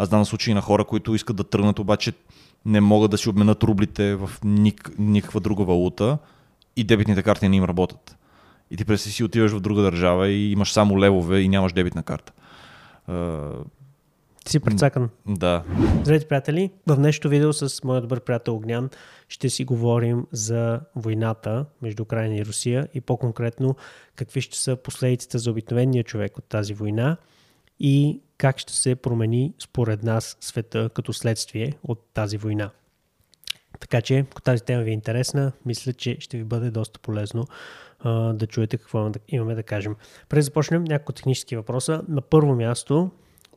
Аз знам случаи на хора, които искат да тръгнат, обаче не могат да си обменят рублите в ник, никаква друга валута и дебитните карти не им работят. И ти през си отиваш в друга държава и имаш само левове и нямаш дебитна карта. Ти си прецакан. Да. Здравейте, приятели! В днешното видео с моят добър приятел Огнян ще си говорим за войната между Украина и Русия и по-конкретно какви ще са последиците за обикновения човек от тази война и как ще се промени според нас света като следствие от тази война. Така че, ако тази тема ви е интересна, мисля, че ще ви бъде доста полезно а, да чуете какво имаме да кажем. През започнем няколко технически въпроса. На първо място,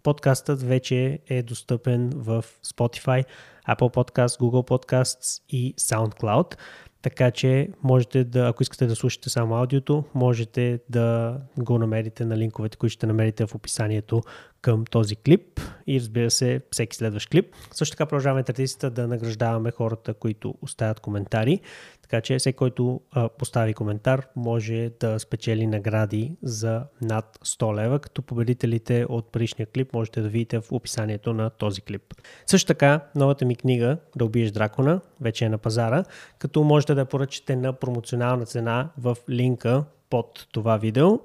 подкастът вече е достъпен в Spotify, Apple Podcasts, Google Podcasts и SoundCloud. Така че можете да, ако искате да слушате само аудиото, можете да го намерите на линковете, които ще намерите в описанието към този клип и разбира се всеки следващ клип. Също така продължаваме традицията да награждаваме хората, които оставят коментари. Така че всеки, който а, постави коментар, може да спечели награди за над 100 лева, като победителите от предишния клип можете да видите в описанието на този клип. Също така, новата ми книга Да убиеш дракона вече е на пазара, като можете да поръчате на промоционална цена в линка под това видео.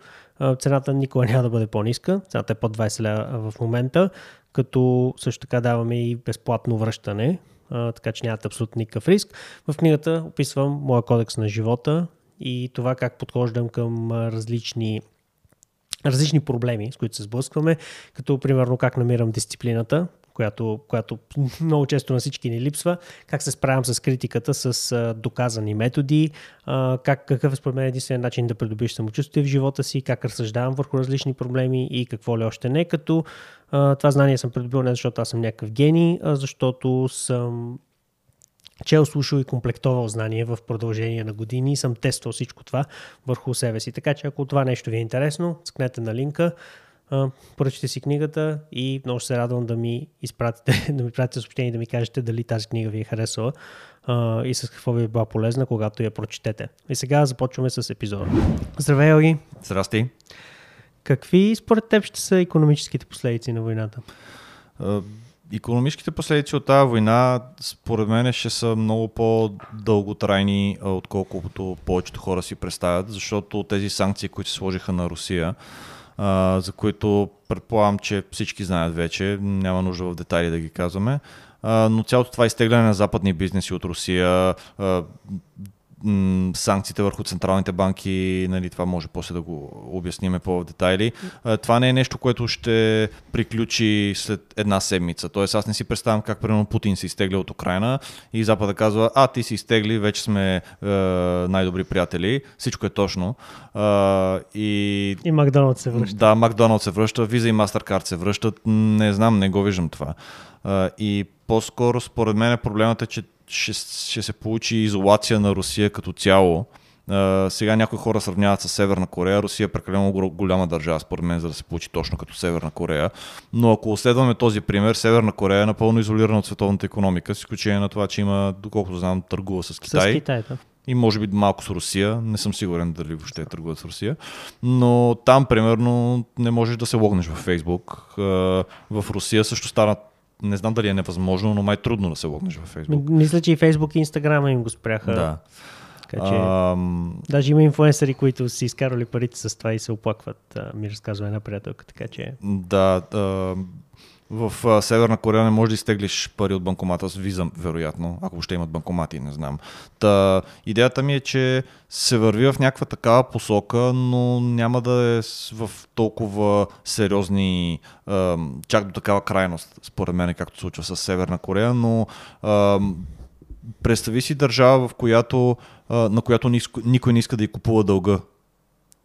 Цената никога няма да бъде по-ниска, цената е под 20 лева в момента, като също така даваме и безплатно връщане така че нямате абсолютно никакъв риск. В книгата описвам моя кодекс на живота и това как подхождам към различни различни проблеми, с които се сблъскваме, като примерно как намирам дисциплината, която, която много често на всички ни липсва, как се справям с критиката с доказани методи, как, какъв е според мен единствен начин да придобиеш самочувствие в живота си, как разсъждавам върху различни проблеми и какво ли още не, като това знание съм придобил не защото аз съм някакъв гений, а защото съм чел, слушал и комплектовал знание в продължение на години и съм тествал всичко това върху себе си. Така че ако това нещо ви е интересно, цъкнете на линка, поръчате си книгата и много ще се радвам да ми изпратите, да ми пратите съобщение да ми кажете дали тази книга ви е харесала а, и с какво ви е била полезна, когато я прочетете. И сега започваме с епизода. Здравей, Йоги! Здрасти! Какви според теб ще са економическите последици на войната? Економическите последици от тази война, според мен, ще са много по-дълготрайни, отколкото повечето хора си представят, защото тези санкции, които се сложиха на Русия, за които предполагам, че всички знаят вече, няма нужда в детайли да ги казваме, но цялото това изтегляне на западни бизнеси от Русия, санкциите върху централните банки, нали, това може после да го обясниме по детайли. Това не е нещо, което ще приключи след една седмица. Тоест аз не си представям как примерно Путин се изтегля от Украина и Запада казва, а ти си изтегли, вече сме е, най-добри приятели. Всичко е точно. Е, и... и Макдоналд се връща. Да, Макдоналд се връща, Виза и Мастеркард се връщат. Не знам, не го виждам това. Е, и по-скоро според мен проблемът е, че ще, ще се получи изолация на Русия като цяло. Uh, сега някои хора сравняват с Северна Корея. Русия е прекалено голяма държава, според мен, за да се получи точно като Северна Корея. Но ако следваме този пример, Северна Корея е напълно изолирана от световната економика, с изключение на това, че има, доколкото знам, търгува с Китай. С Китай, да. И може би малко с Русия. Не съм сигурен дали въобще търгуват с Русия. Но там, примерно, не можеш да се логнеш във Фейсбук. Uh, в Русия също станат не знам дали е невъзможно, но май трудно да се логнеш във Facebook. Мисля, че и Facebook и Instagram им го спряха. Да. Така че, а, даже има инфуенсъри, които си изкарали парите с това и се оплакват, ми разказва една приятелка, така че... Да, а, в Северна Корея не можеш да изтеглиш пари от банкомата с виза, вероятно, ако ще имат банкомати, не знам. Та, идеята ми е, че се върви в някаква такава посока, но няма да е в толкова сериозни, чак до такава крайност, според мен, както случва с Северна Корея, но представи си държава, в която, на която никой не иска да й купува дълга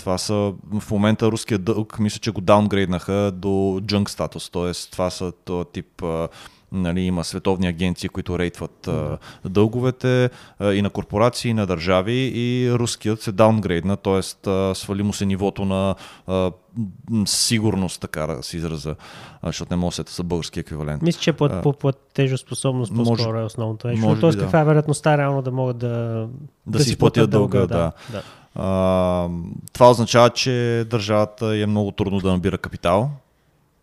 това са в момента руския дълг, мисля, че го даунгрейднаха до джънк статус, т.е. това са този тип нали, има световни агенции, които рейтват а, дълговете а, и на корпорации, и на държави и руският се даунгрейдна, т.е. свали му се нивото на а, сигурност, така да се израза, защото не може да са български еквивалент. Мисля, че по, по платежоспособност по-скоро е основното нещо. Тоест, да. каква е вероятността реално да могат да, да, да си изплатят дълга, дълга да. да. Това означава, че държавата е много трудно да набира капитал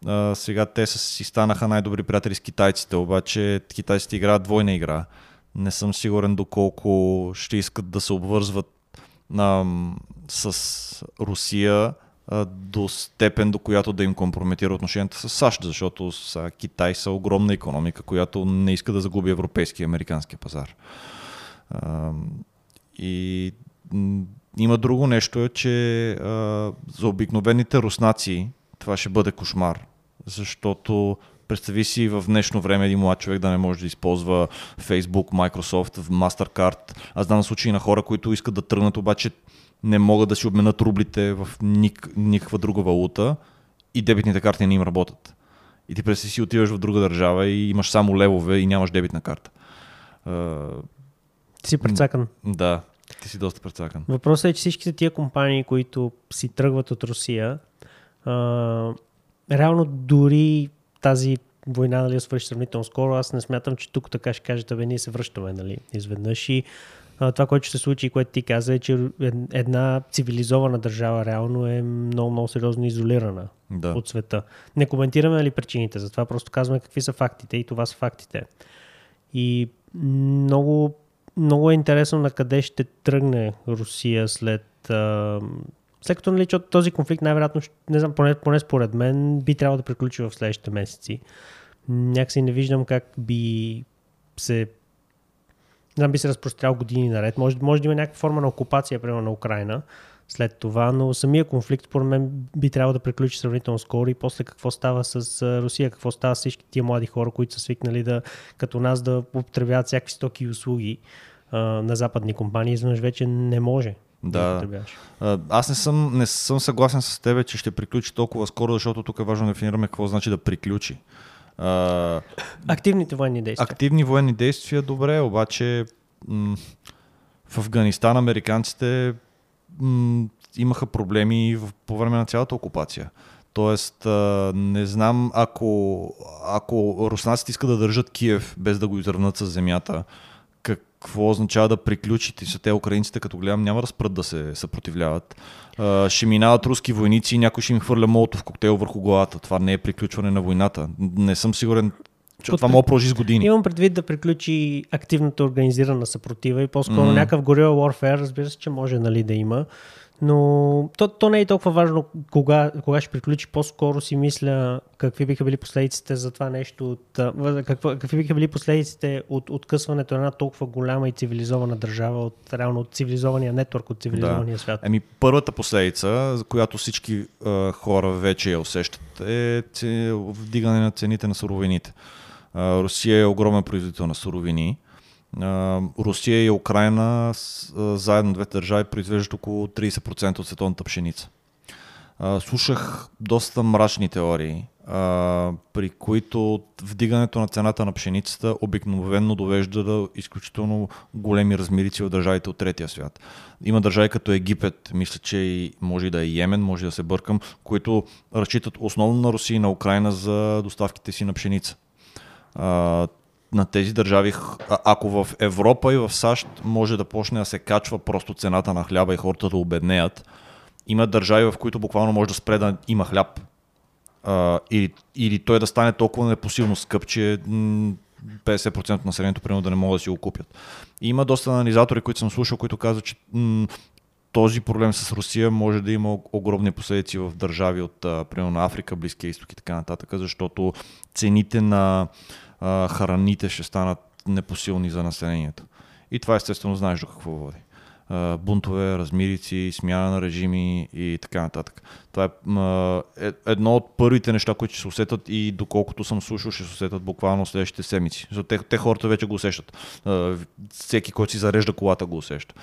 А, сега те си станаха най-добри приятели с китайците, обаче китайците играят двойна игра. Не съм сигурен доколко ще искат да се обвързват а, с Русия до степен, до която да им компрометира отношенията с САЩ, защото са, Китай са огромна економика, която не иска да загуби европейски и американски пазар. И има друго нещо, е, че а, за обикновените руснаци това ще бъде кошмар, защото представи си в днешно време един млад човек да не може да използва Facebook, Microsoft, Mastercard. Аз знам случаи на хора, които искат да тръгнат, обаче не могат да си обменят рублите в ник, никаква друга валута и дебитните карти не им работят. И ти представи си отиваш в друга държава и имаш само левове и нямаш дебитна карта. Си прецакан. Да, ти си доста прецакан. Въпросът е, че всичките тия компании, които си тръгват от Русия, а, реално дори тази война нали, свърши сравнително скоро, аз не смятам, че тук така ще кажете, бе, ние се връщаме нали, изведнъж и а, това, което ще се случи, което ти каза, е, че една цивилизована държава реално е много, много сериозно изолирана да. от света. Не коментираме ли нали, причините за това, просто казваме какви са фактите и това са фактите. И много, много е интересно на къде ще тръгне Русия след а, след като нали, този конфликт най-вероятно, не знам, поне, поне според мен, би трябвало да приключи в следващите месеци. Някакси не виждам как би се не знам, би се разпрострял години наред. Може, може да има някаква форма на окупация, примерно на Украина след това, но самия конфликт, според мен, би трябвало да приключи сравнително скоро и после какво става с Русия, какво става с всички тия млади хора, които са свикнали да, като нас, да употребяват всякакви стоки и услуги а, на западни компании, изведнъж вече не може. Да. Аз не съм, не съм съгласен с тебе, че ще приключи толкова скоро, защото тук е важно да дефинираме какво значи да приключи. А, Активните военни действия. Активни военни действия, добре, обаче м- в Афганистан американците м- имаха проблеми в, по време на цялата окупация. Тоест, а, не знам, ако, ако руснаците искат да държат Киев без да го изравнат с земята, какво означава да приключите са те украинците, като гледам, няма да спрат да се съпротивляват. ще минават руски войници и някой ще им хвърля молотов коктейл върху главата. Това не е приключване на войната. Не съм сигурен, че това мога продължи с години. Имам предвид да приключи активната организирана съпротива и по-скоро mm. някакъв горил warfare, разбира се, че може нали, да има. Но то, то не е толкова важно кога, кога ще приключи. По-скоро си мисля какви биха били последиците за това нещо. От, какво, какви биха били последиците от откъсването на една толкова голяма и цивилизована държава от реално от цивилизования нетворк, от цивилизования да. свят. Еми, първата последица, за която всички а, хора вече я усещат, е вдигане на цените на суровините. А, Русия е огромен производител на суровини Русия и Украина заедно двете държави произвеждат около 30% от световната пшеница. Слушах доста мрачни теории, при които вдигането на цената на пшеницата обикновено довежда до изключително големи размерици в държавите от третия свят. Има държави като Египет, мисля, че и може да е Йемен, може да се бъркам, които разчитат основно на Русия и на Украина за доставките си на пшеница на тези държави, ако в Европа и в САЩ може да почне да се качва просто цената на хляба и хората да обеднеят, има държави, в които буквално може да спре да има хляб. А, или, или той да стане толкова непосилно скъп, че 50% от населението примерно да не могат да си го купят. И има доста анализатори, които съм слушал, които казват, че м- този проблем с Русия може да има огромни последици в държави от, примерно, на Африка, Близкия изток и така нататък, защото цените на а, храните ще станат непосилни за населението. И това естествено знаеш до какво води бунтове, размирици, смяна на режими и така нататък. Това е, е едно от първите неща, които ще се усетят и доколкото съм слушал, ще се усетят буквално следващите седмици. Защото те, те хората вече го усещат. Всеки, който си зарежда колата, го усеща.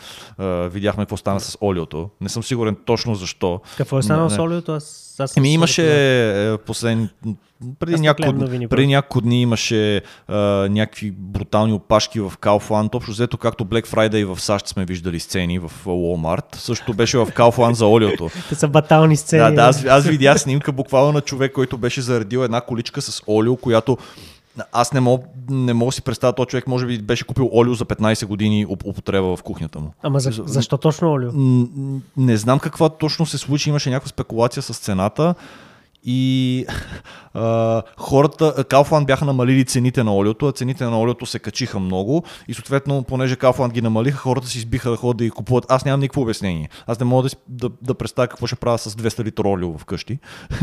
Видяхме какво стана с олиото. Не съм сигурен точно защо. Какво е станало с олиото? Аз, аз Еми, имаше е, последни преди няколко, преди няколко дни имаше а, някакви брутални опашки в Kaufland. Общо взето, както Black Friday в САЩ сме виждали сцени в Walmart. Също беше в Kaufland за олиото. Те са батални сцени. Да, да аз, аз видях снимка буквално на човек, който беше заредил една количка с олио, която аз не мога, не мога си представя, този човек може би беше купил олио за 15 години употреба в кухнята му. Ама за, защо точно олио? Не знам каква точно се случи, имаше някаква спекулация с цената и а, хората, Kaufland бяха намалили цените на олиото, а цените на олиото се качиха много и съответно, понеже Kaufland ги намалиха, хората си избиха да ходят да ги купуват. Аз нямам никакво обяснение. Аз не мога да, да, да представя какво ще правя с 200 литра олио вкъщи.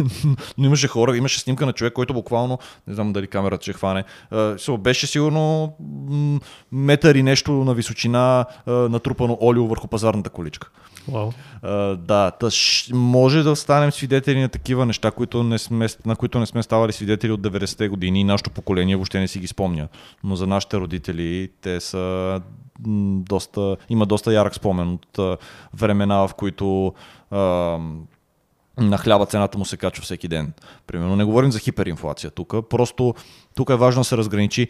Но имаше хора, имаше снимка на човек, който буквално, не знам дали камерата ще хване, беше сигурно метър и нещо на височина натрупано олио върху пазарната количка. Wow. Uh, да, тъж, може да станем свидетели на такива неща, които не сме, на които не сме ставали свидетели от 90-те години и нашето поколение въобще не си ги спомня. Но за нашите родители те са доста, има доста ярък спомен от времена, в които uh, на хляба цената му се качва всеки ден. Примерно не говорим за хиперинфлация тук, просто тук е важно да се разграничи.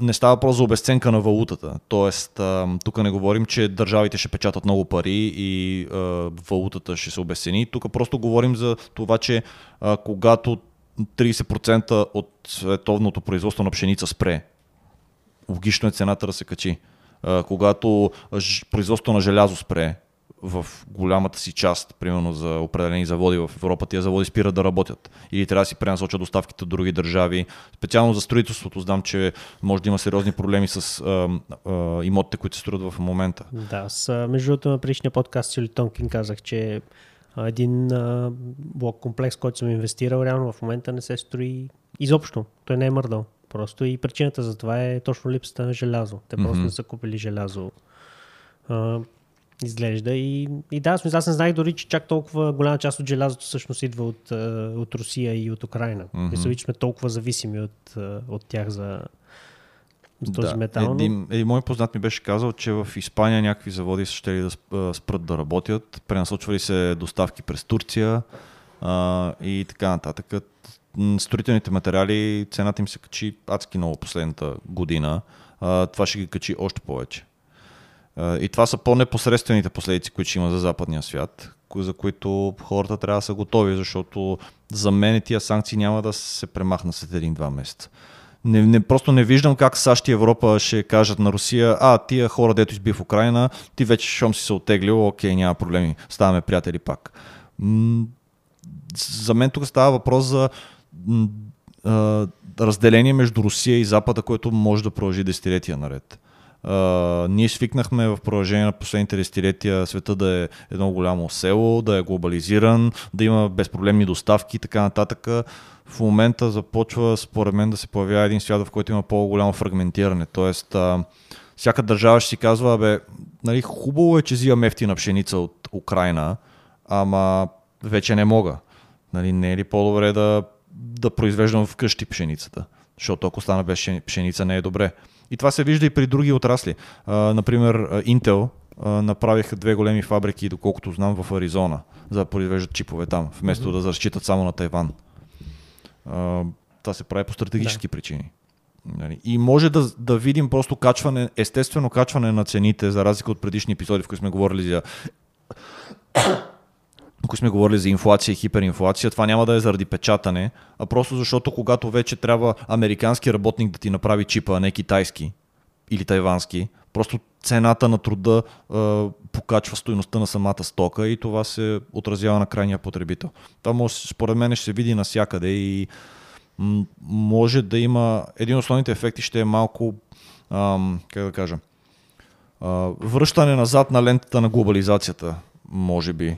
Не става просто за обесценка на валутата. Тоест, тук не говорим, че държавите ще печатат много пари и валутата ще се обесцени. Тук просто говорим за това, че когато 30% от световното производство на пшеница спре, логично е цената да се качи. Когато производството на желязо спре, в голямата си част, примерно за определени заводи в Европа, тия заводи спират да работят. Или трябва да си пренасочат доставките от други държави. Специално за строителството знам, че може да има сериозни проблеми с а, а, имотите, които се строят в момента. Да, с, между другото на предишния подкаст Сили Тонкин казах, че един а, блок комплекс, който съм инвестирал, реално в момента не се строи изобщо. Той не е мърдал. Просто и причината за това е точно липсата на желязо. Те просто mm-hmm. не са купили желязо. А, изглежда. И, и да, смисъл, аз не знаех дори, че чак толкова голяма част от желязото всъщност идва от, от Русия и от Украина. Mm-hmm. Мисля, че сме толкова зависими от, от тях за, за този да. метал. Един, един мой познат ми беше казал, че в Испания някакви заводи ще да спрат да работят, пренасочвали се доставки през Турция а, и така нататък. Строителните материали, цената им се качи адски много последната година. А, това ще ги качи още повече. И това са по-непосредствените последици, които ще има за западния свят, за които хората трябва да са готови, защото за мен тия санкции няма да се премахнат след един-два месеца. Не, не, просто не виждам как САЩ и Европа ще кажат на Русия, а тия хора, дето изби в Украина, ти вече, щом си се отеглил, окей, няма проблеми, ставаме приятели пак. За мен тук става въпрос за разделение между Русия и Запада, което може да продължи десетилетия наред. Ние свикнахме в продължение на последните десетилетия света да е едно голямо село, да е глобализиран, да има безпроблемни доставки и така нататък. В момента започва, според мен, да се появява един свят, в който има по-голямо фрагментиране. Тоест, uh, всяка държава ще си казва, бе, нали, хубаво е, че взимам ефтина пшеница от Украина, ама вече не мога. Нали, не е ли по-добре да, да произвеждам вкъщи пшеницата? Защото ако стана без пшеница, не е добре. И това се вижда и при други отрасли. А, например, Intel а, направиха две големи фабрики, доколкото знам, в Аризона, за да произвеждат чипове там, вместо mm-hmm. да разчитат само на Тайван. А, това се прави по стратегически да. причини. Нали? И може да, да видим просто качване, естествено качване на цените, за разлика от предишни епизоди, в които сме говорили за ако сме говорили за инфлация и хиперинфлация, това няма да е заради печатане, а просто защото когато вече трябва американски работник да ти направи чипа, а не китайски или тайвански, просто цената на труда е, покачва стоеността на самата стока и това се отразява на крайния потребител. Това може, според мен ще се види навсякъде и може да има... Един от основните ефекти ще е малко, ам, как да кажа, а, връщане назад на лентата на глобализацията, може би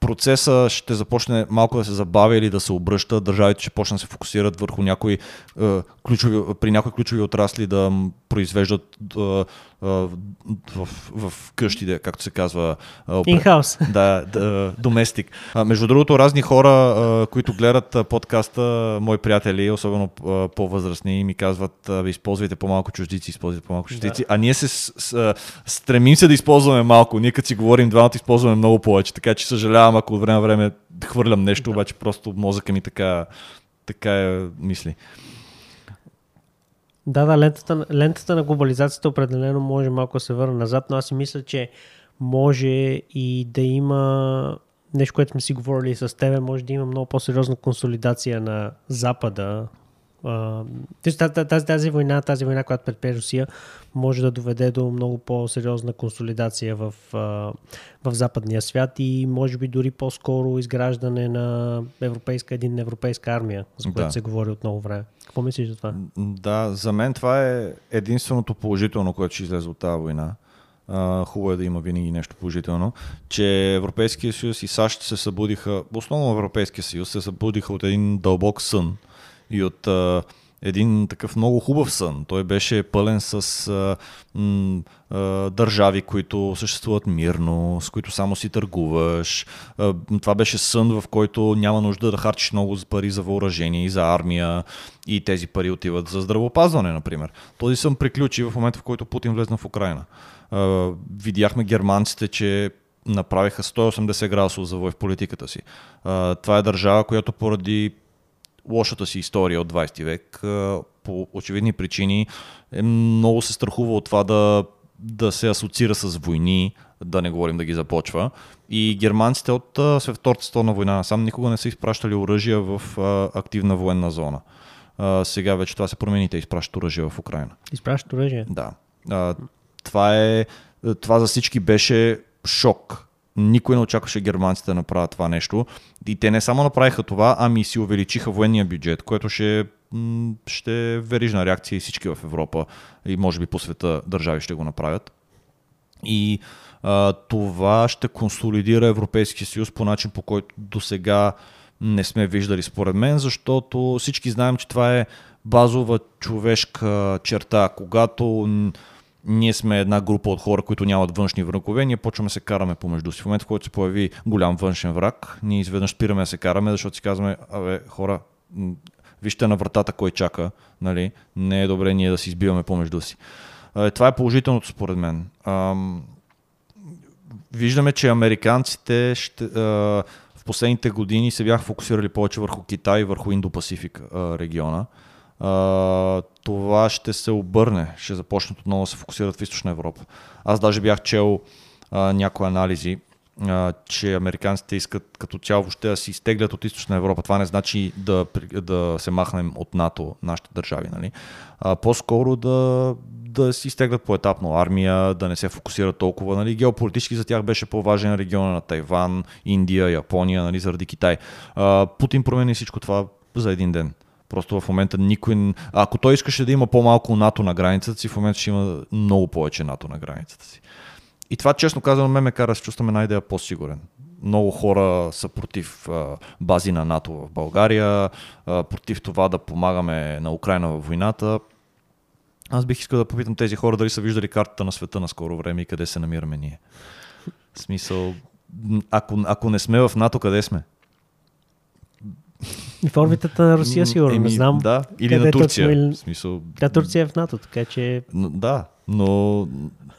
процеса ще започне малко да се забавя или да се обръща. Държавите ще почнат да се фокусират върху някои е, ключови, при някои ключови отрасли да произвеждат е, в, в къщи, както се казва. Инхаус. Да, да, доместик. Между другото, разни хора, които гледат подкаста, мои приятели, особено по-възрастни, ми казват, използвайте по-малко чуждици, използвайте по-малко чуждици. Да. А ние се с, с, стремим се да използваме малко. Ние като си говорим двамата, използваме много повече. Така че съжалявам, ако от време на време хвърлям нещо, да. обаче просто мозъка ми така, така е, мисли. Да, да, лентата, лентата на глобализацията определено може малко да се върне назад, но аз си мисля, че може и да има нещо, което сме си говорили с тебе, може да има много по-сериозна консолидация на Запада тази, тази, война, тази война, която предприе Русия, може да доведе до много по-сериозна консолидация в, в западния свят и може би дори по-скоро изграждане на европейска, един европейска армия, за която да. се говори от много време. Какво мислиш за това? Да, за мен това е единственото положително, което ще излезе от тази война. Хубаво е да има винаги нещо положително, че Европейския съюз и САЩ се събудиха, основно Европейския съюз, се събудиха от един дълбок сън и от uh, един такъв много хубав сън. Той беше пълен с а, м, а, държави, които съществуват мирно, с които само си търгуваш. А, това беше сън, в който няма нужда да харчиш много пари за въоръжение и за армия и тези пари отиват за здравопазване, например. Този сън приключи в момента, в който Путин влезна в Украина. А, видяхме германците, че направиха 180 градусов завой в политиката си. А, това е държава, която поради лошата си история от 20 век, по очевидни причини, е много се страхува от това да, да се асоциира с войни, да не говорим да ги започва. И германците от Втората световна война насам никога не са изпращали оръжия в активна военна зона. сега вече това се промени, те изпращат оръжие в Украина. Изпращат оръжие? Да. това, е, това за всички беше шок никой не очакваше германците да направят това нещо. И те не само направиха това, ами си увеличиха военния бюджет, което ще, ще е верижна реакция и всички в Европа и може би по света държави ще го направят. И а, това ще консолидира Европейския съюз по начин, по който до сега не сме виждали според мен, защото всички знаем, че това е базова човешка черта. Когато ние сме една група от хора, които нямат външни врагове, ние почваме да се караме помежду си. В момента, в който се появи голям външен враг, ние изведнъж спираме да се караме, защото си казваме, абе, хора, вижте на вратата кой чака, нали? не е добре ние да си избиваме помежду си. Това е положителното според мен. Виждаме, че американците ще, в последните години се бяха фокусирали повече върху Китай и върху Индо-Пасифик региона а, това ще се обърне, ще започнат отново да се фокусират в Източна Европа. Аз даже бях чел а, някои анализи, а, че американците искат като цяло въобще да си изтеглят от Източна Европа. Това не значи да, да се махнем от НАТО, нашите държави. Нали? А, по-скоро да, да си изтеглят по-етапно армия, да не се фокусират толкова. Нали? Геополитически за тях беше по-важен региона на Тайван, Индия, Япония, нали? заради Китай. А, Путин промени всичко това за един ден. Просто в момента никой... Ако той искаше да има по-малко НАТО на границата си, в момента ще има много повече НАТО на границата си. И това, честно казано, ме ме кара да се чувстваме една идея по-сигурен. Много хора са против бази на НАТО в България, против това да помагаме на Украина във войната. Аз бих искал да попитам тези хора дали са виждали картата на света на скоро време и къде се намираме ние. В смисъл, ако, ако не сме в НАТО, къде сме? В орбитата на Русия сигурно, не знам. Да, или на Турция. Точно, или... Смисъл... Тя Турция е в НАТО, така че... Да, но,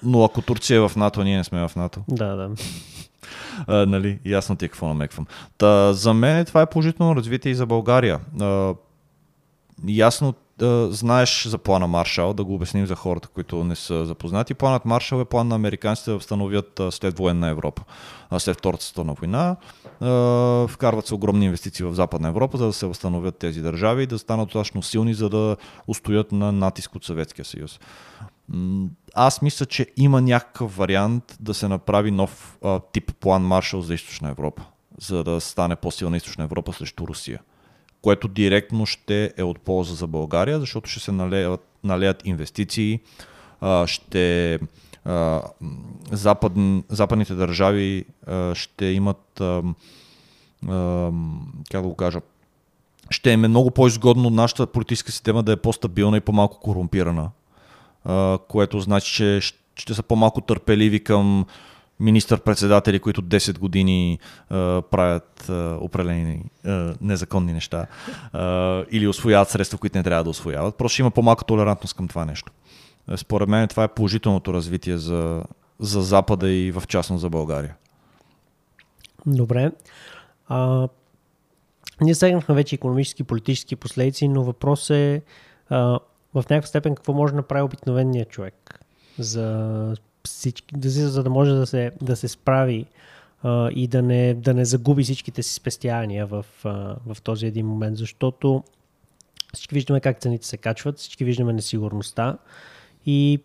но ако Турция е в НАТО, ние не сме в НАТО. Да, да. А, нали, ясно ти е какво намеквам. Та, за мен това е положително развитие и за България. А, ясно а, знаеш за плана Маршал, да го обясним за хората, които не са запознати. Планът Маршал е план на американците да възстановят след военна Европа, след Втората световна война. Вкарват се огромни инвестиции в Западна Европа, за да се възстановят тези държави и да станат достатъчно силни, за да устоят на натиск от Съветския съюз. Аз мисля, че има някакъв вариант да се направи нов тип план Маршал за Източна Европа, за да стане по-силна Източна Европа срещу Русия което директно ще е от полза за България, защото ще се налеят, налеят инвестиции, ще запад, западните държави ще имат как да го кажа, ще им е много по-изгодно нашата политическа система да е по-стабилна и по-малко корумпирана, което значи, че ще са по-малко търпеливи към министър-председатели, които 10 години а, правят а, определени а, незаконни неща а, или освояват средства, които не трябва да освояват. Просто има по-малка толерантност към това нещо. Е, според мен това е положителното развитие за, за Запада и в частност за България. Добре. А, ние сегнахме вече економически и политически последици, но въпрос е а, в някаква степен какво може да направи обикновения човек за всички, за да може да се, да се справи а, и да не, да не загуби всичките си спестявания в, а, в този един момент, защото Всички виждаме как цените се качват, всички виждаме несигурността и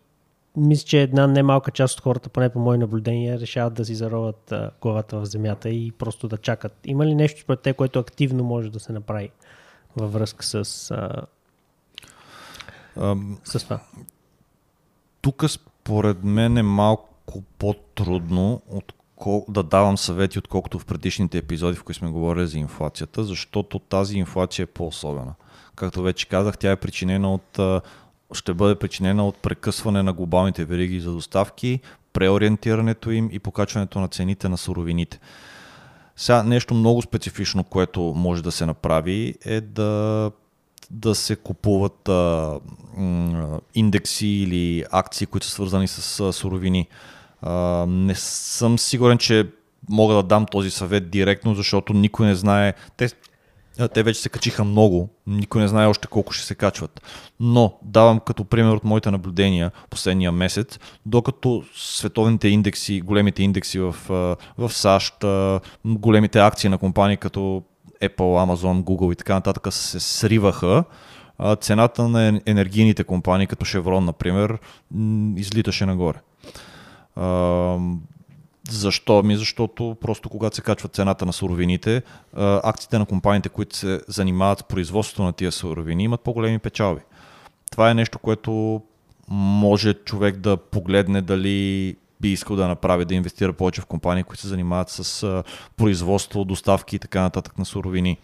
мисля, че една немалка част от хората, поне по мои наблюдения, решават да си зароват а, главата в земята и просто да чакат. Има ли нещо според те, което активно може да се направи във връзка с, а, Ам, с това? тук според мен е малко по-трудно откол... да давам съвети, отколкото в предишните епизоди, в които сме говорили за инфлацията, защото тази инфлация е по-особена. Както вече казах, тя е причинена от ще бъде причинена от прекъсване на глобалните вериги за доставки, преориентирането им и покачването на цените на суровините. Сега нещо много специфично, което може да се направи е да, да се купуват а, индекси или акции, които са свързани с а, суровини. А, не съм сигурен, че мога да дам този съвет директно, защото никой не знае. Те Те вече се качиха много, никой не знае още колко ще се качват. Но давам като пример от моите наблюдения последния месец, докато световните индекси, големите индекси в, в САЩ, големите акции на компании като Apple, Amazon, Google и така нататък се сриваха, цената на ен- енергийните компании, като Chevron, например, излиташе нагоре. Защо? Ми защото просто когато се качва цената на суровините, акциите на компаниите, които се занимават с производството на тия суровини, имат по-големи печалби. Това е нещо, което може човек да погледне дали би искал да направи, да инвестира повече в компании, които се занимават с производство, доставки и така нататък на суровини.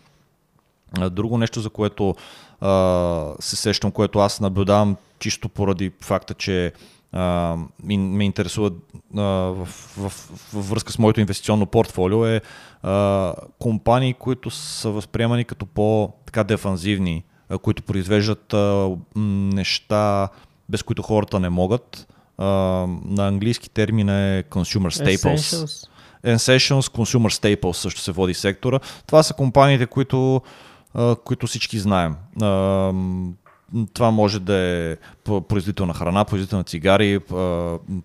Друго нещо, за което а, се сещам, което аз наблюдавам чисто поради факта, че а, ми- ме интересува а, в, в, във връзка с моето инвестиционно портфолио е а, компании, които са възприемани като по-така дефанзивни, а, които произвеждат а, неща, без които хората не могат. А, на английски термин е consumer staples. Essentials. Essentials, Consumer Staples също се води сектора. Това са компаниите, които, а, които всички знаем. А, Това може да е производител на храна, производител на цигари,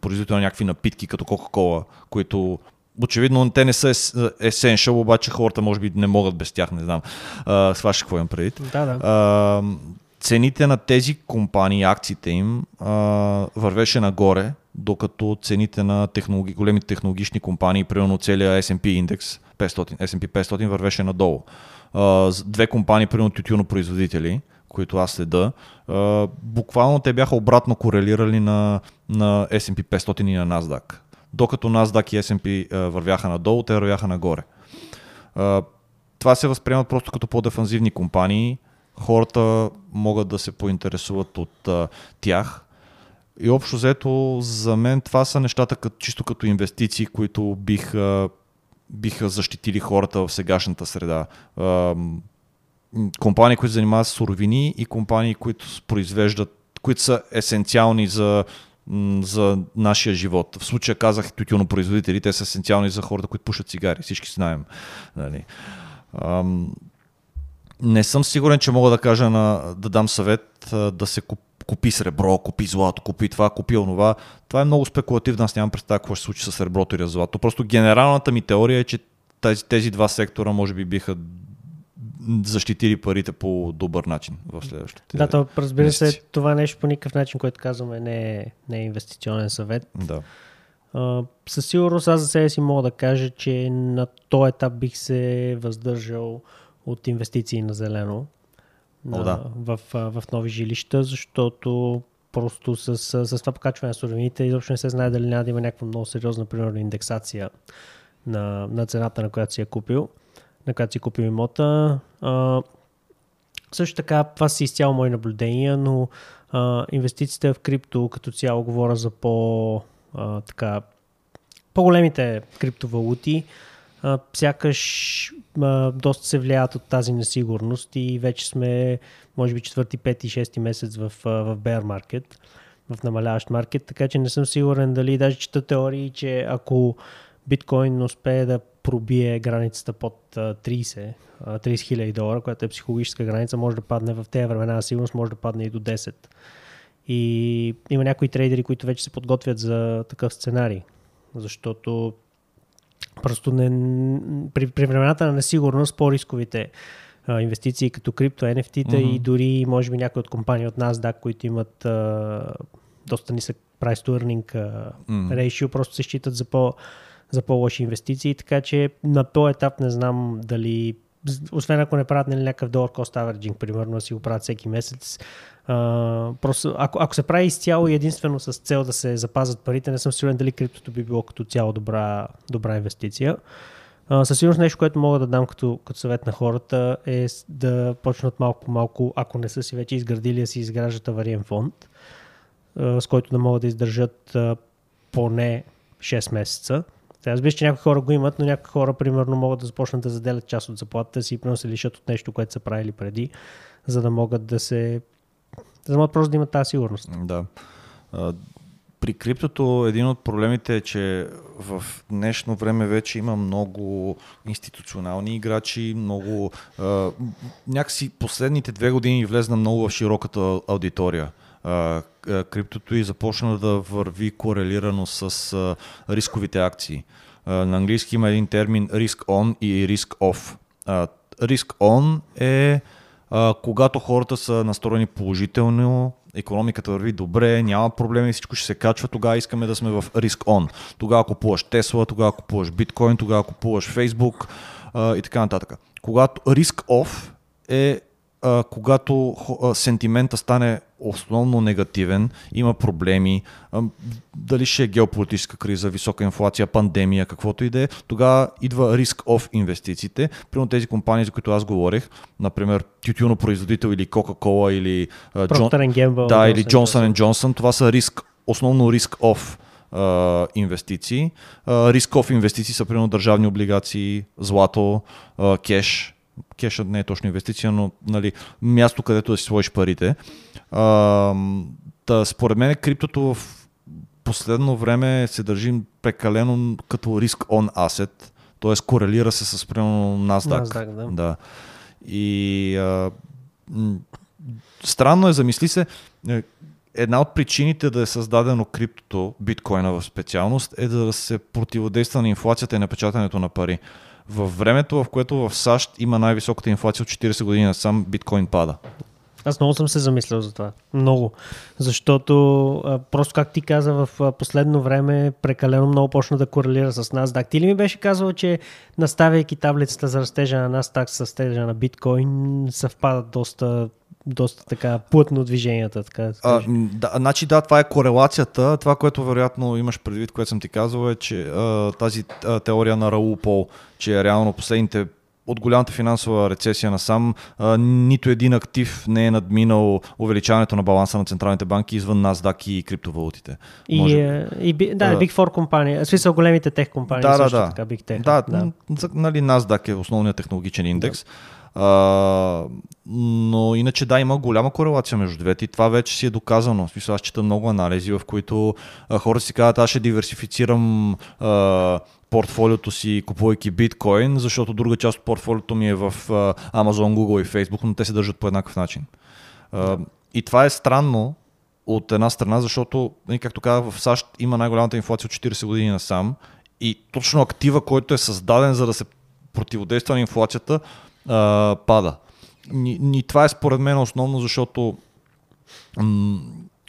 производител на някакви напитки, като Кока-Кола, които очевидно те не са ес- essential, обаче хората може би не могат без тях, не знам. Сваш какво имам предвид. Да, да. А, цените на тези компании, акциите им а, вървеше нагоре, докато цените на технологи, големите технологични компании, примерно целият S&P индекс 500, S&P 500 вървеше надолу. А, две компании, примерно тютюнопроизводители, които аз следа, а, буквално те бяха обратно корелирали на, на S&P 500 и на NASDAQ. Докато NASDAQ и S&P вървяха надолу, те вървяха нагоре. А, това се възприемат просто като по-дефанзивни компании. Хората могат да се поинтересуват от а, тях. И общо взето, за мен това са нещата като, чисто като инвестиции, които биха, биха защитили хората в сегашната среда. А, компании, които занимават с суровини и компании, които произвеждат, които са есенциални за, за нашия живот. В случая казах тютюнопроизводители, те са есенциални за хората, които пушат цигари. Всички знаем. Нали. Не съм сигурен, че мога да кажа на, да дам съвет да се куп, купи сребро, купи злато, купи това, купи онова. Това е много спекулативно, аз нямам представа какво ще се случи с среброто или злато. Просто генералната ми теория е, че тези, тези два сектора може би биха защитили парите по добър начин в следващите. Да, то разбира се, месеци. това нещо по никакъв начин, което казваме, не е, не е инвестиционен съвет. Да. Със сигурност аз за себе си мога да кажа, че на този етап бих се въздържал от инвестиции на зелено О, на, да. в, в нови жилища, защото просто с, с, това покачване на суровините изобщо не се знае дали няма да има някаква много сериозна, примерно, индексация на, на цената, на която си е купил, на която си купил имота. А, също така, това са изцяло мои наблюдения, но а, инвестициите в крипто като цяло говоря за по, а, така, по-големите криптовалути, сякаш а, доста се влияят от тази несигурност и вече сме, може би, четвърти, пети, шести месец в, а, в bear market, в намаляващ маркет, така че не съм сигурен дали даже чета теории, че ако биткоин успее да пробие границата под а, 30, а, 30 хиляди долара, която е психологическа граница, може да падне в тези времена на сигурност, може да падне и до 10. И има някои трейдери, които вече се подготвят за такъв сценарий, защото просто не, при, при времената на несигурност по-рисковите а, инвестиции като крипто, NFT-та Мгм. и дори може би някои от компании от NASDAQ, които имат а, доста нисък price to earning а, ratio, просто се считат за, по, за по-лоши инвестиции, така че на този етап не знам дали освен ако не правят нали, някакъв долар cost averaging, примерно, си го правят всеки месец. Просто, ако, ако се прави изцяло и единствено с цел да се запазят парите, не съм сигурен дали криптото би било като цяло добра, добра инвестиция. А, със сигурност нещо, което мога да дам като, като съвет на хората е да почнат малко по малко, ако не са си вече изградили, да си изграждат авариен фонд, а, с който да могат да издържат поне 6 месеца. Разбира, се, че някои хора го имат, но някои хора, примерно, могат да започнат да заделят част от заплатата си и се лишат от нещо, което са правили преди, за да могат да се... За да могат просто да имат тази сигурност. Да. При криптото един от проблемите е, че в днешно време вече има много институционални играчи, много... А, някакси последните две години влезна много в широката аудитория. А, криптото и започна да върви корелирано с а, рисковите акции. А, на английски има един термин risk on и risk off. А, risk on е а, когато хората са настроени положително, економиката върви добре, няма проблеми, всичко ще се качва, тогава искаме да сме в риск on. Тогава купуваш Тесла, тогава купуваш биткоин, тогава купуваш Фейсбук и така нататък. Когато риск off е а, когато а, сентимента стане основно негативен, има проблеми, а, дали ще е геополитическа криза, висока инфлация, пандемия, каквото и да е, тогава идва риск of инвестициите. Примерно тези компании, за които аз говорех, например тютюнопроизводител или Coca-Cola или а, Procter Gamble, да, или Johnson Johnson това са риск, основно риск а, инвестиции. А, риск of инвестиции са примерно държавни облигации, злато, кеш. Кешът не е точно инвестиция, но нали, място, където да си сложиш парите. А, да, според мен криптото в последно време се държи прекалено като риск on asset, т.е. корелира се с примерно NASDAQ. NASDAQ, да. да. И а, м, странно е, замисли се, е, една от причините да е създадено криптото, биткоина в специалност, е да се противодейства на инфлацията и напечатането на пари. Във времето, в което в САЩ има най-високата инфлация от 40 години, сам биткоин пада. Аз много съм се замислял за това. Много. Защото, а, просто как ти каза, в а, последно време прекалено много почна да корелира с NASDAQ. Ти ли ми беше казал, че наставяйки таблицата за растежа на NASDAQ с растежа на биткоин, съвпадат доста, доста така плътно движенията, така да А, да, значи да, това е корелацията. Това, което вероятно имаш предвид, което съм ти казал е, че а, тази а, теория на Раул Пол, че реално последните от голямата финансова рецесия насам, а, нито един актив не е надминал увеличаването на баланса на централните банки извън NASDAQ и криптовалутите. И, Може- е, и, да, А, Big Four компания, в смисъл големите тех компании Да, да, също да. така, Big Tech. Да, да. Нали, NASDAQ е основният технологичен индекс. А, но иначе да, има голяма корелация между двете и това вече си е доказано. В смисъл, аз чета много анализи, в които а, хората си казват, аз ще диверсифицирам а, портфолиото си, купувайки биткоин, защото друга част от портфолиото ми е в Amazon, Google и Facebook, но те се държат по еднакъв начин. И това е странно от една страна, защото, нали, както казах, в САЩ има най-голямата инфлация от 40 години насам и точно актива, който е създаден за да се противодейства на инфлацията, пада. И, и това е според мен основно, защото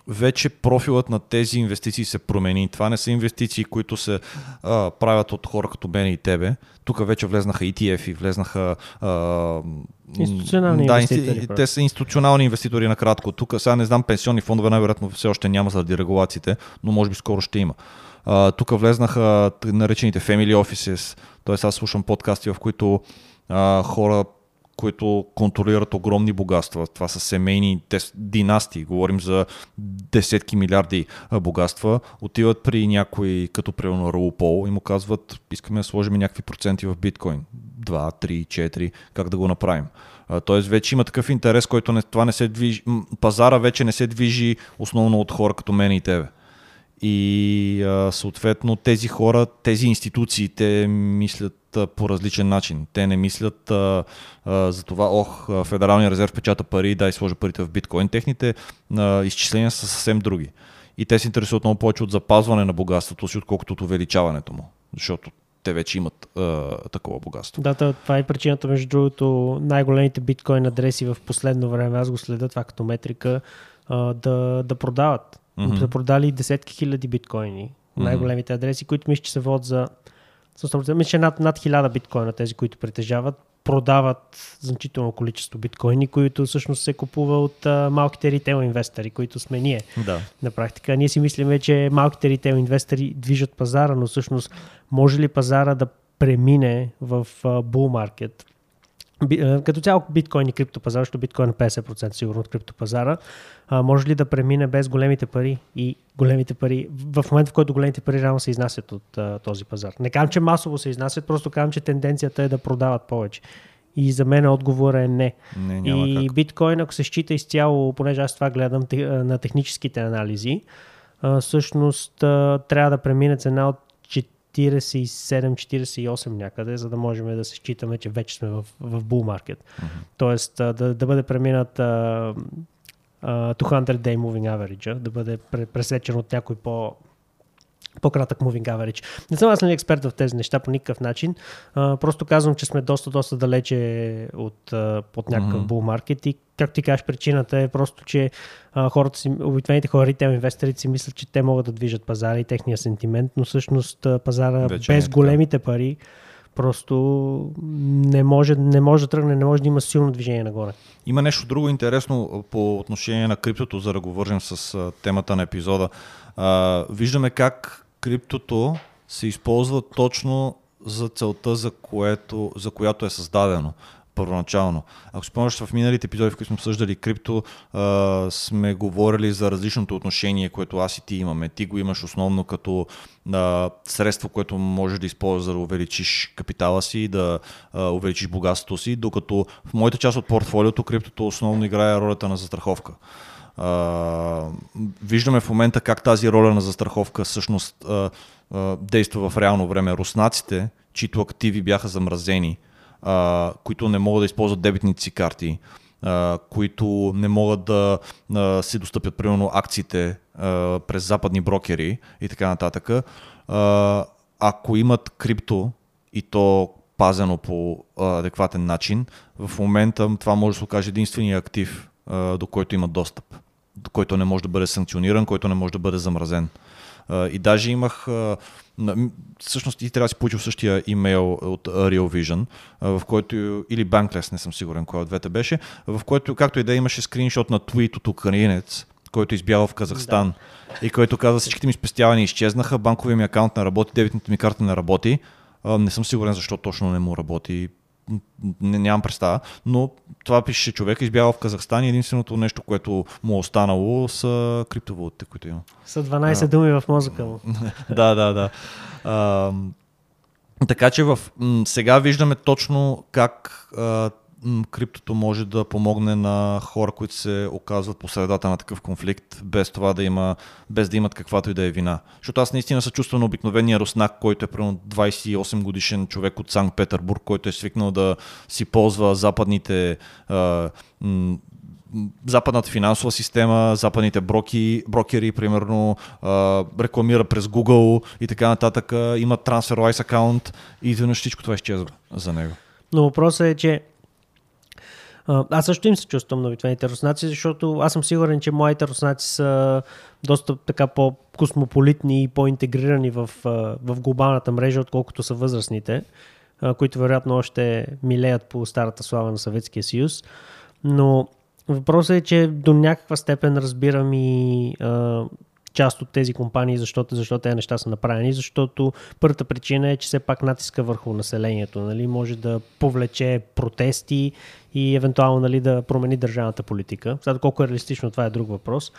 вече профилът на тези инвестиции се промени. Това не са инвестиции, които се а, правят от хора като мен и тебе. Тук вече влезнаха ETF и влезнаха... А, Институционални да, инвеститори, те са институционални инвеститори накратко. Тук сега не знам, пенсионни фондове най-вероятно все още няма заради регулациите, но може би скоро ще има. Тук влезнаха наречените family offices, т.е. аз слушам подкасти, в които а, хора които контролират огромни богатства. Това са семейни династии. Говорим за десетки милиарди богатства. Отиват при някой, като примерно Раул Пол, и му казват, искаме да сложим някакви проценти в биткоин. 2, 3, 4, как да го направим. Тоест вече има такъв интерес, който не, това не се движи, пазара вече не се движи основно от хора като мен и тебе. И а, съответно тези хора, тези институции, те мислят по различен начин. Те не мислят а, а, за това, ох, Федералния резерв печата пари, дай сложа парите в биткоин. Техните а, изчисления са съвсем други. И те се интересуват много повече от запазване на богатството си, отколкото от увеличаването му. Защото те вече имат а, такова богатство. Да, това е причината, между другото, най-големите биткоин адреси в последно време, аз го следя това като метрика, а, да, да продават. Mm-hmm. Да продали десетки хиляди биткоини. Mm-hmm. Най-големите адреси, които мисля, че се водят за мисля, че над, над 1000 биткоина тези, които притежават, продават значително количество биткоини, които всъщност се купува от а, малките ритейл инвестори, които сме ние. Да. На практика. Ние си мислиме, че малките ритейл инвестори движат пазара, но всъщност може ли пазара да премине в бул маркет? Като цяло биткоин и криптопазар, защото биткоин е 50% сигурно от криптопазара, а, може ли да премине без големите пари и големите пари, в момента в който големите пари реално се изнасят от а, този пазар. Не казвам, че масово се изнасят, просто казвам, че тенденцията е да продават повече. И за мен отговора е не. не и как. биткоин, ако се счита изцяло, понеже аз това гледам на техническите анализи, всъщност трябва да премине цена от 47-48 някъде, за да можем да се считаме, че вече сме в, в bull market. Mm-hmm. Тоест да, да бъде преминат uh, uh, 200 day moving average, да бъде пресечен от някой по по-кратък moving average. Не съм аз ли експерт в тези неща по никакъв начин. А, просто казвам, че сме доста, доста далече от, от някакъв mm-hmm. bull market и както ти кажеш, причината е просто, че а, хората си, обикновените хора, ритейл инвесторите си мислят, че те могат да движат пазара и техния сентимент, но всъщност пазара Вече без големите пари просто не може, не може да тръгне, не може да има силно движение нагоре. Има нещо друго интересно по отношение на криптото, за да го вържем с темата на епизода. А, виждаме как криптото се използва точно за целта, за, което, за която е създадено първоначално. Ако спомняш в миналите епизоди, в които сме обсъждали крипто, а, сме говорили за различното отношение, което аз и ти имаме. Ти го имаш основно като а, средство, което можеш да използваш за да увеличиш капитала си да а, увеличиш богатството си, докато в моята част от портфолиото криптото основно играе ролята на застраховка. А, виждаме в момента как тази роля на застраховка всъщност а, а, действа в реално време. Руснаците, чието активи бяха замразени, а, които не могат да използват дебитните си карти, а, които не могат да а, си достъпят примерно акциите а, през западни брокери и така нататък. А, ако имат крипто и то пазено по адекватен начин, в момента това може да се окаже единствения актив, до който има достъп, до който не може да бъде санкциониран, който не може да бъде замразен. И даже имах, всъщност ти трябва да си получил същия имейл от Real Vision, в който, или Bankless, не съм сигурен кой от двете беше, в който, както и да имаше скриншот на твит от украинец, който избягал в Казахстан да. и който каза всичките ми спестявания изчезнаха, банковия ми акаунт не работи, дебитната ми карта не работи. Не съм сигурен защо точно не му работи не, нямам представа, но това пише човек, избягал в Казахстан и единственото нещо, което му е останало са криптовалутите, които има. Са 12 а, думи в мозъка му. да, да, да. А, така че в, сега виждаме точно как а, криптото може да помогне на хора, които се оказват по средата на такъв конфликт, без това да има, без да имат каквато и да е вина. Защото аз наистина се чувствам на обикновения руснак, който е примерно 28 годишен човек от Санкт Петербург, който е свикнал да си ползва западните а, м- западната финансова система, западните броки, брокери, примерно, а, рекламира през Google и така нататък, има TransferWise аккаунт и изведнъж всичко това изчезва за него. Но въпросът е, че аз също им се чувствам на обикновените руснаци, защото аз съм сигурен, че моите руснаци са доста така по-космополитни и по-интегрирани в, в глобалната мрежа, отколкото са възрастните, които вероятно още милеят по старата слава на Съветския съюз. Но въпросът е, че до някаква степен разбирам и част от тези компании, защото, защото тези неща са направени, защото първата причина е, че все пак натиска върху населението, нали, може да повлече протести и евентуално нали, да промени държавната политика. Сега колко е реалистично, това е друг въпрос.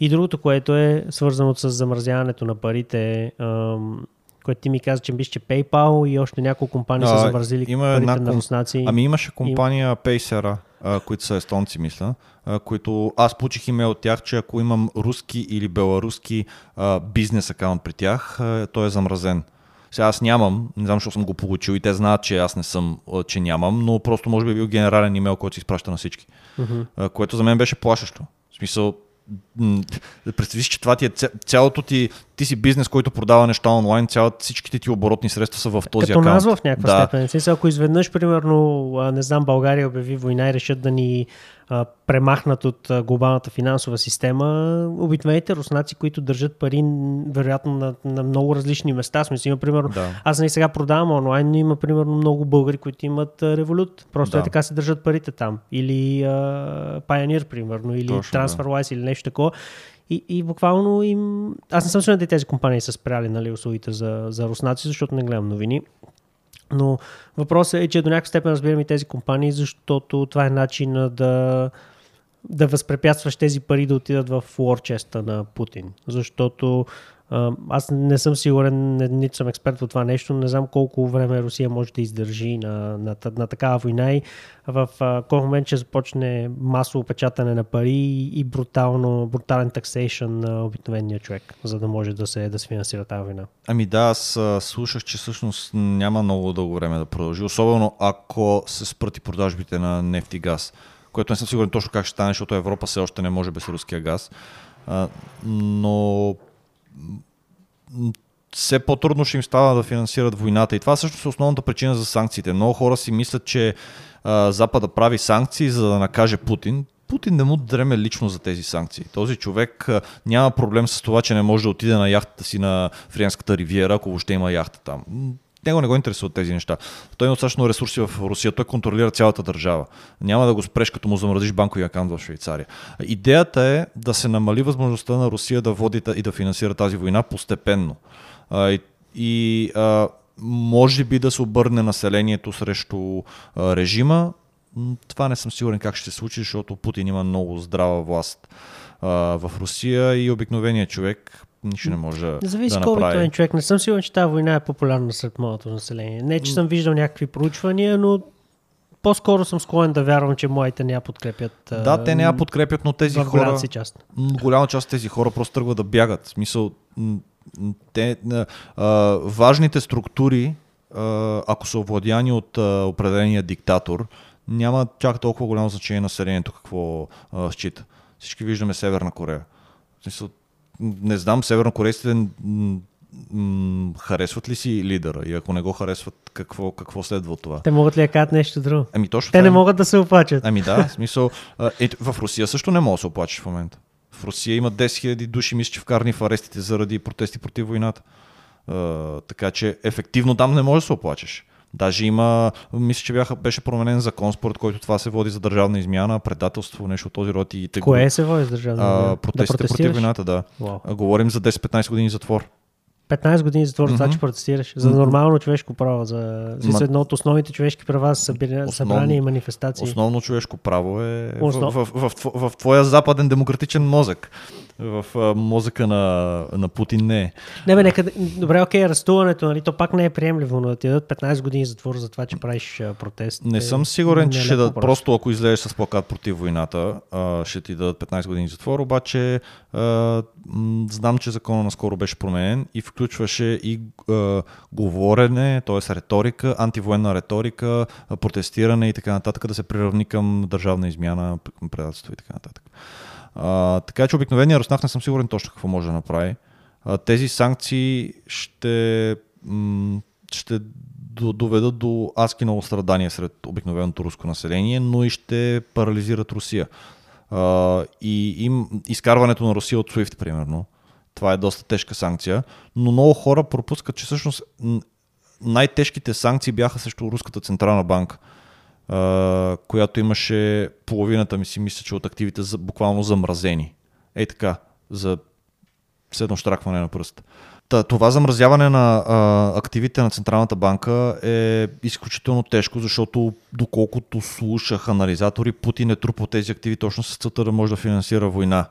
И другото, което е свързано с замразяването на парите, ам, което ти ми каза, че биш, че PayPal и още няколко компании а, са замразили има парите една, на руснаци. Ами имаше компания и... Paysera, които са естонци, мисля, които аз получих имейл от тях, че ако имам руски или беларуски бизнес акаунт при тях, той е замразен. Сега аз нямам, не знам, защо съм го получил и те знаят, че аз не съм, че нямам, но просто може би бил генерален имейл, който се изпраща на всички. Uh-huh. Което за мен беше плашещо. В смисъл, представиш, че това ти е цялото ти, ти си бизнес, който продава неща онлайн, цялото, всичките ти оборотни средства са в този Като акаунт. нас в някаква да. степен. Смисъл, ако изведнъж, примерно, не знам, България обяви война и решат да ни а, премахнат от а, глобалната финансова система, обикновените руснаци, които държат пари, вероятно, на, на много различни места. Смисъл, има, примерно, да. аз не сега продавам онлайн, но има, примерно, много българи, които имат револют. Просто да. е така се държат парите там. Или а, Pioneer, примерно, или Точно, TransferWise, да. или нещо такова. И, буквално им... Аз не съм сигурен, тези компании са спряли нали, услугите за, за руснаци, защото не гледам новини. Но въпросът е, че до някаква степен разбирам и тези компании, защото това е начин да, да възпрепятстваш тези пари да отидат в лорчеста на Путин. Защото аз не съм сигурен, нито съм експерт в това нещо, не знам колко време Русия може да издържи на, на, на, на такава война и в кой момент ще започне масово печатане на пари и брутално, брутален таксейшн на обикновения човек, за да може да се, да финансира тази война. Ами да, аз слушах, че всъщност няма много дълго време да продължи, особено ако се спрати продажбите на нефт и газ, което не съм сигурен точно как ще стане, защото Европа все още не може без руския газ. но все по-трудно ще им става да финансират войната. И това също е основната причина за санкциите. Много хора си мислят, че а, Запада прави санкции, за да накаже Путин. Путин не му дреме лично за тези санкции. Този човек а, няма проблем с това, че не може да отиде на яхтата си на Фриенската ривиера, ако въобще има яхта там. Него не го интересуват тези неща. Той има достатъчно ресурси в Русия, той контролира цялата държава. Няма да го спреш, като му замразиш банковия акаунт в Швейцария. Идеята е да се намали възможността на Русия да води и да финансира тази война постепенно. И, и а, може би да се обърне населението срещу а, режима. Това не съм сигурен как ще се случи, защото Путин има много здрава власт а, в Русия и обикновеният човек нищо не може да Зависи да колко е човек. Не съм сигурен, че тази война е популярна сред моето население. Не, че съм виждал някакви проучвания, но по-скоро съм склонен да вярвам, че моите не я подкрепят. Да, те не я подкрепят, но тези хора... Част. Голяма част от тези хора просто тръгват да бягат. В смисъл, те, а, важните структури, а, ако са овладяни от а, определения диктатор, няма чак толкова голямо значение населението какво а, счита. Всички виждаме Северна Корея. В смисъл, не знам, севернокорейците харесват ли си лидера? И ако не го харесват, какво, какво следва от това? Те могат ли да кажат нещо друго? Ами точно. Те това... не могат да се оплачат. Ами да, в смисъл. Е, в Русия също не мога да се оплачеш в момента. В Русия има 10 000 души, мисля, че вкарани в арестите заради протести против войната. А, така че ефективно там не може да се оплачеш. Даже има, мисля, че бяха, беше променен закон, според който това се води за държавна измяна, предателство, нещо от този род. И те Кое се води за държавна измяна? Протестите да против войната, да. Wow. Говорим за 10-15 години затвор. 15 години затвор за това, че протестираш. За нормално човешко право. За, за едно от основните човешки права са събрани и манифестации. Основно човешко право е Основ... в, в, в, в, в твоя западен демократичен мозък в а, мозъка на, на Путин не е. Не, бе, нека, добре, окей, арестуването, нали, то пак не е приемливо, но да ти дадат 15 години затвор за това, че правиш а, протест. Не съм сигурен, че ще дадат, просто ако излезеш с плакат против войната, а, ще ти дадат 15 години затвор, обаче а, знам, че закона наскоро беше променен и включваше и а, говорене, т.е. риторика, антивоенна риторика, протестиране и така нататък, да се приравни към държавна измяна, предателство и така нататък. А, така че обикновения Руснах не съм сигурен точно какво може да направи. А, тези санкции ще, м- ще доведат до аски много страдания сред обикновеното руско население, но и ще парализират Русия. А, и им, изкарването на Русия от SWIFT, примерно, това е доста тежка санкция, но много хора пропускат, че всъщност най-тежките санкции бяха срещу Руската централна банка която имаше половината ми си мисля, че от активите за, буквално замразени. Ей така, за седно штракване на пръст. Това замразяване на а, активите на Централната банка е изключително тежко, защото доколкото слушах анализатори, Путин е трупал тези активи точно с целта да може да финансира война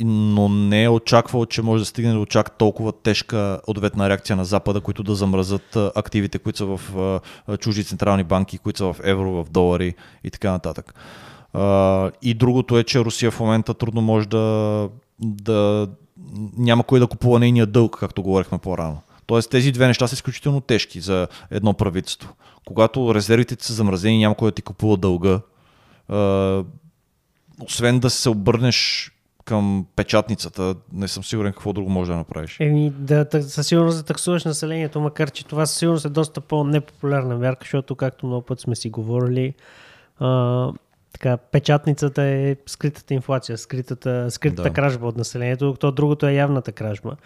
но не е очаквал, че може да стигне до чак толкова тежка ответна реакция на Запада, които да замразят активите, които са в чужди централни банки, които са в евро, в долари и така нататък. И другото е, че Русия в момента трудно може да, да няма кой да купува нейния дълг, както говорихме по-рано. Тоест тези две неща са изключително тежки за едно правителство. Когато резервите са замразени, няма кой да ти купува дълга. Освен да се обърнеш към печатницата, не съм сигурен какво друго може да направиш. Еми, да, със сигурност да таксуваш населението, макар че това със сигурност е доста по-непопулярна мярка, защото, както много път сме си говорили, а, така, печатницата е скритата инфлация, скритата, скритата да. кражба от населението, докато другото е явната кражба.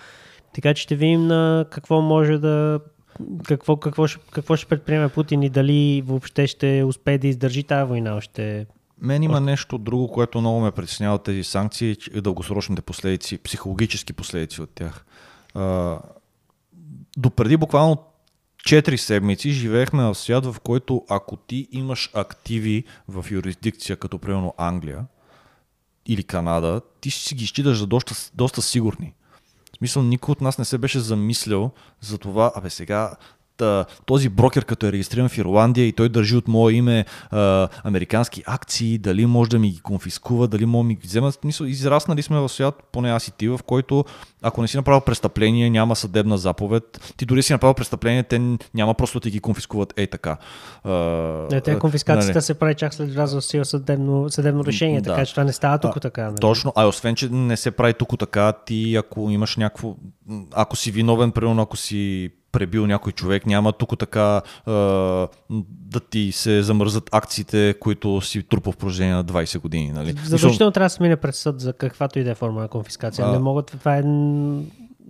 Така че ще видим на какво може да какво, какво, ще, какво ще предприеме Путин и дали въобще ще успее да издържи тази война още мен има нещо друго, което много ме притеснява от тези санкции и дългосрочните последици, психологически последици от тях. А, допреди буквално 4 седмици живеехме в свят, в който ако ти имаш активи в юрисдикция, като примерно Англия или Канада, ти си ги считаш за доста, доста сигурни. В смисъл, никой от нас не се беше замислял за това, абе сега този брокер, като е регистриран в Ирландия и той държи от мое име а, американски акции, дали може да ми ги конфискува, дали може да ми ги взема. Мисъл, израснали сме в свят, поне аз и ти, в който ако не си направил престъпление, няма съдебна заповед. Ти дори си направил престъпление, те няма просто да ти ги конфискуват ей така. Не, те конфискацията нали. се прави чак след влязъл в сила съдебно, съдебно решение, да. така че това не става тук така. Нали? Точно, а освен, че не се прави тук така, ти ако имаш някакво, ако си виновен, примерно ако си пребил някой човек, няма тук така а, да ти се замързат акциите, които си трупа в продължение на 20 години. Нали? Задължително трябва да се мине пред съд за каквато и да е форма на конфискация. А... Не могат, това е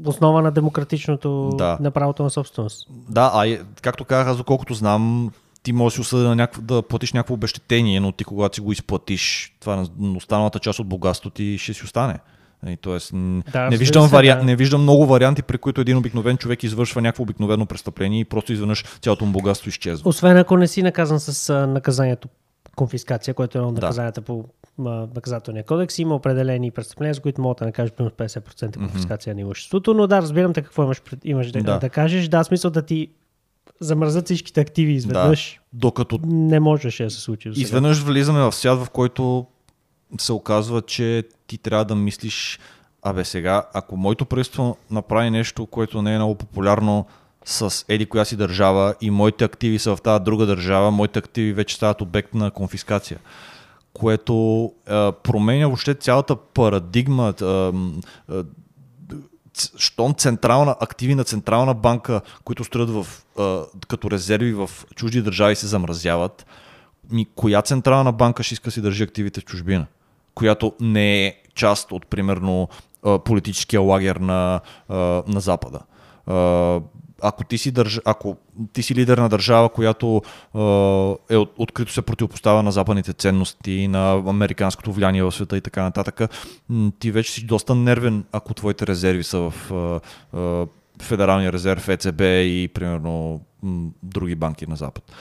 основа на демократичното да. на правото на собственост. Да, а както казах, аз доколкото знам, ти можеш да си осъден някакво, да платиш някакво обещетение, но ти когато си го изплатиш, това останалата част от богатството ти ще си остане. И, тоест, да, не, виждам се, вариант, да. не виждам много варианти, при които един обикновен човек извършва някакво обикновено престъпление и просто изведнъж цялото му богатство изчезва. Освен ако не си наказан с наказанието конфискация, което е едно от наказанията да. по наказателния кодекс. Има определени престъпления, с които могат да накажеш примерно 50% конфискация mm-hmm. на имуществото, но да, разбирам те какво имаш, имаш да, да. да кажеш. Да, смисъл да ти замръзат всичките активи изведнъж. Да, докато не можеше да се случи. Изведнъж влизаме в свят, в който се оказва, че ти трябва да мислиш, абе сега, ако моето правителство направи нещо, което не е много популярно с еди коя си държава и моите активи са в тази друга държава, моите активи вече стават обект на конфискация което е, променя въобще цялата парадигма. Е, е, щом централна, активи на централна банка, които строят в, е, като резерви в чужди държави се замразяват, ми, коя централна банка ще иска си държи активите в чужбина? Която не е част от, примерно, политическия лагер на, на Запада. Ако ти, си държ... Ако ти си лидер на държава, която е открито се противопоставя на западните ценности, на американското влияние в света и така нататък, ти вече си доста нервен, ако твоите резерви са в Федералния резерв, ЕЦБ и примерно други банки на Запад.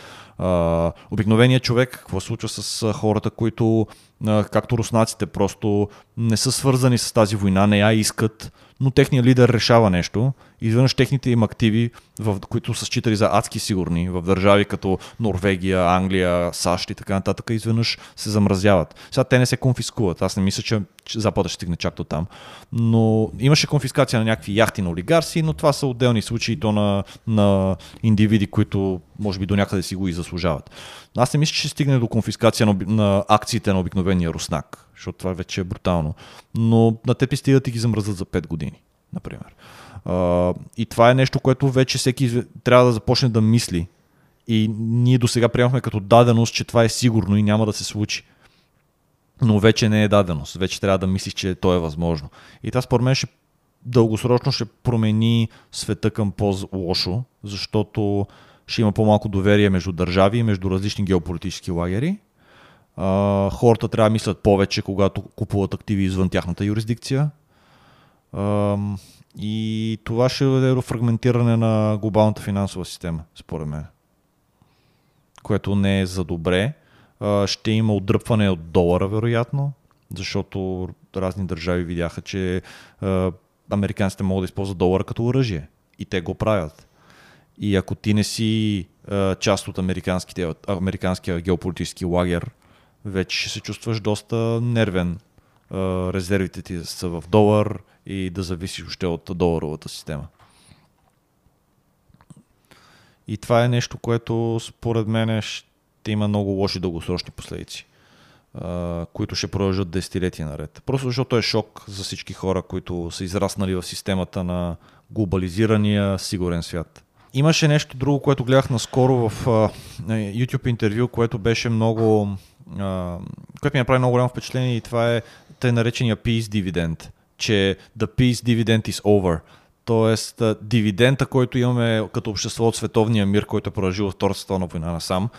Обикновеният човек, какво случва с хората, които както руснаците, просто не са свързани с тази война, не я искат, но техният лидер решава нещо. Изведнъж техните им активи, в, които са считали за адски сигурни в държави като Норвегия, Англия, САЩ и така нататък, изведнъж се замразяват. Сега те не се конфискуват. Аз не мисля, че, Запада ще стигне чак до там. Но имаше конфискация на някакви яхти на олигарси, но това са отделни случаи то на, на индивиди, които може би до някъде си го и заслужават. Аз не мисля, че ще стигне до конфискация на, на акциите на обикновения руснак, защото това вече е брутално. Но на теб стигат и ги замръзат за 5 години, например. И това е нещо, което вече всеки трябва да започне да мисли. И ние до сега приемахме като даденост, че това е сигурно и няма да се случи. Но вече не е даденост. Вече трябва да мислиш, че то е възможно. И това според мен ще дългосрочно ще промени света към по-лошо, защото ще има по-малко доверие между държави и между различни геополитически лагери. Хората трябва да мислят повече, когато купуват активи извън тяхната юрисдикция. А, и това ще даде до фрагментиране на глобалната финансова система, според мен. Което не е за добре. Ще има отдръпване от долара, вероятно, защото разни държави видяха, че американците могат да използват долара като оръжие. И те го правят. И ако ти не си част от американския геополитически лагер, вече ще се чувстваш доста нервен. Резервите ти са в долар и да зависиш още от доларовата система. И това е нещо, което според мен ще има много лоши дългосрочни последици. които ще продължат десетилетия наред. Просто защото е шок за всички хора, които са израснали в системата на глобализирания сигурен свят. Имаше нещо друго, което гледах наскоро в YouTube интервю, което беше много. Което ми направи много голямо впечатление и това е тъй наречения peace dividend, че the peace dividend is over. Тоест, дивидента, който имаме като общество от световния мир, който е продължил Втората световна война насам,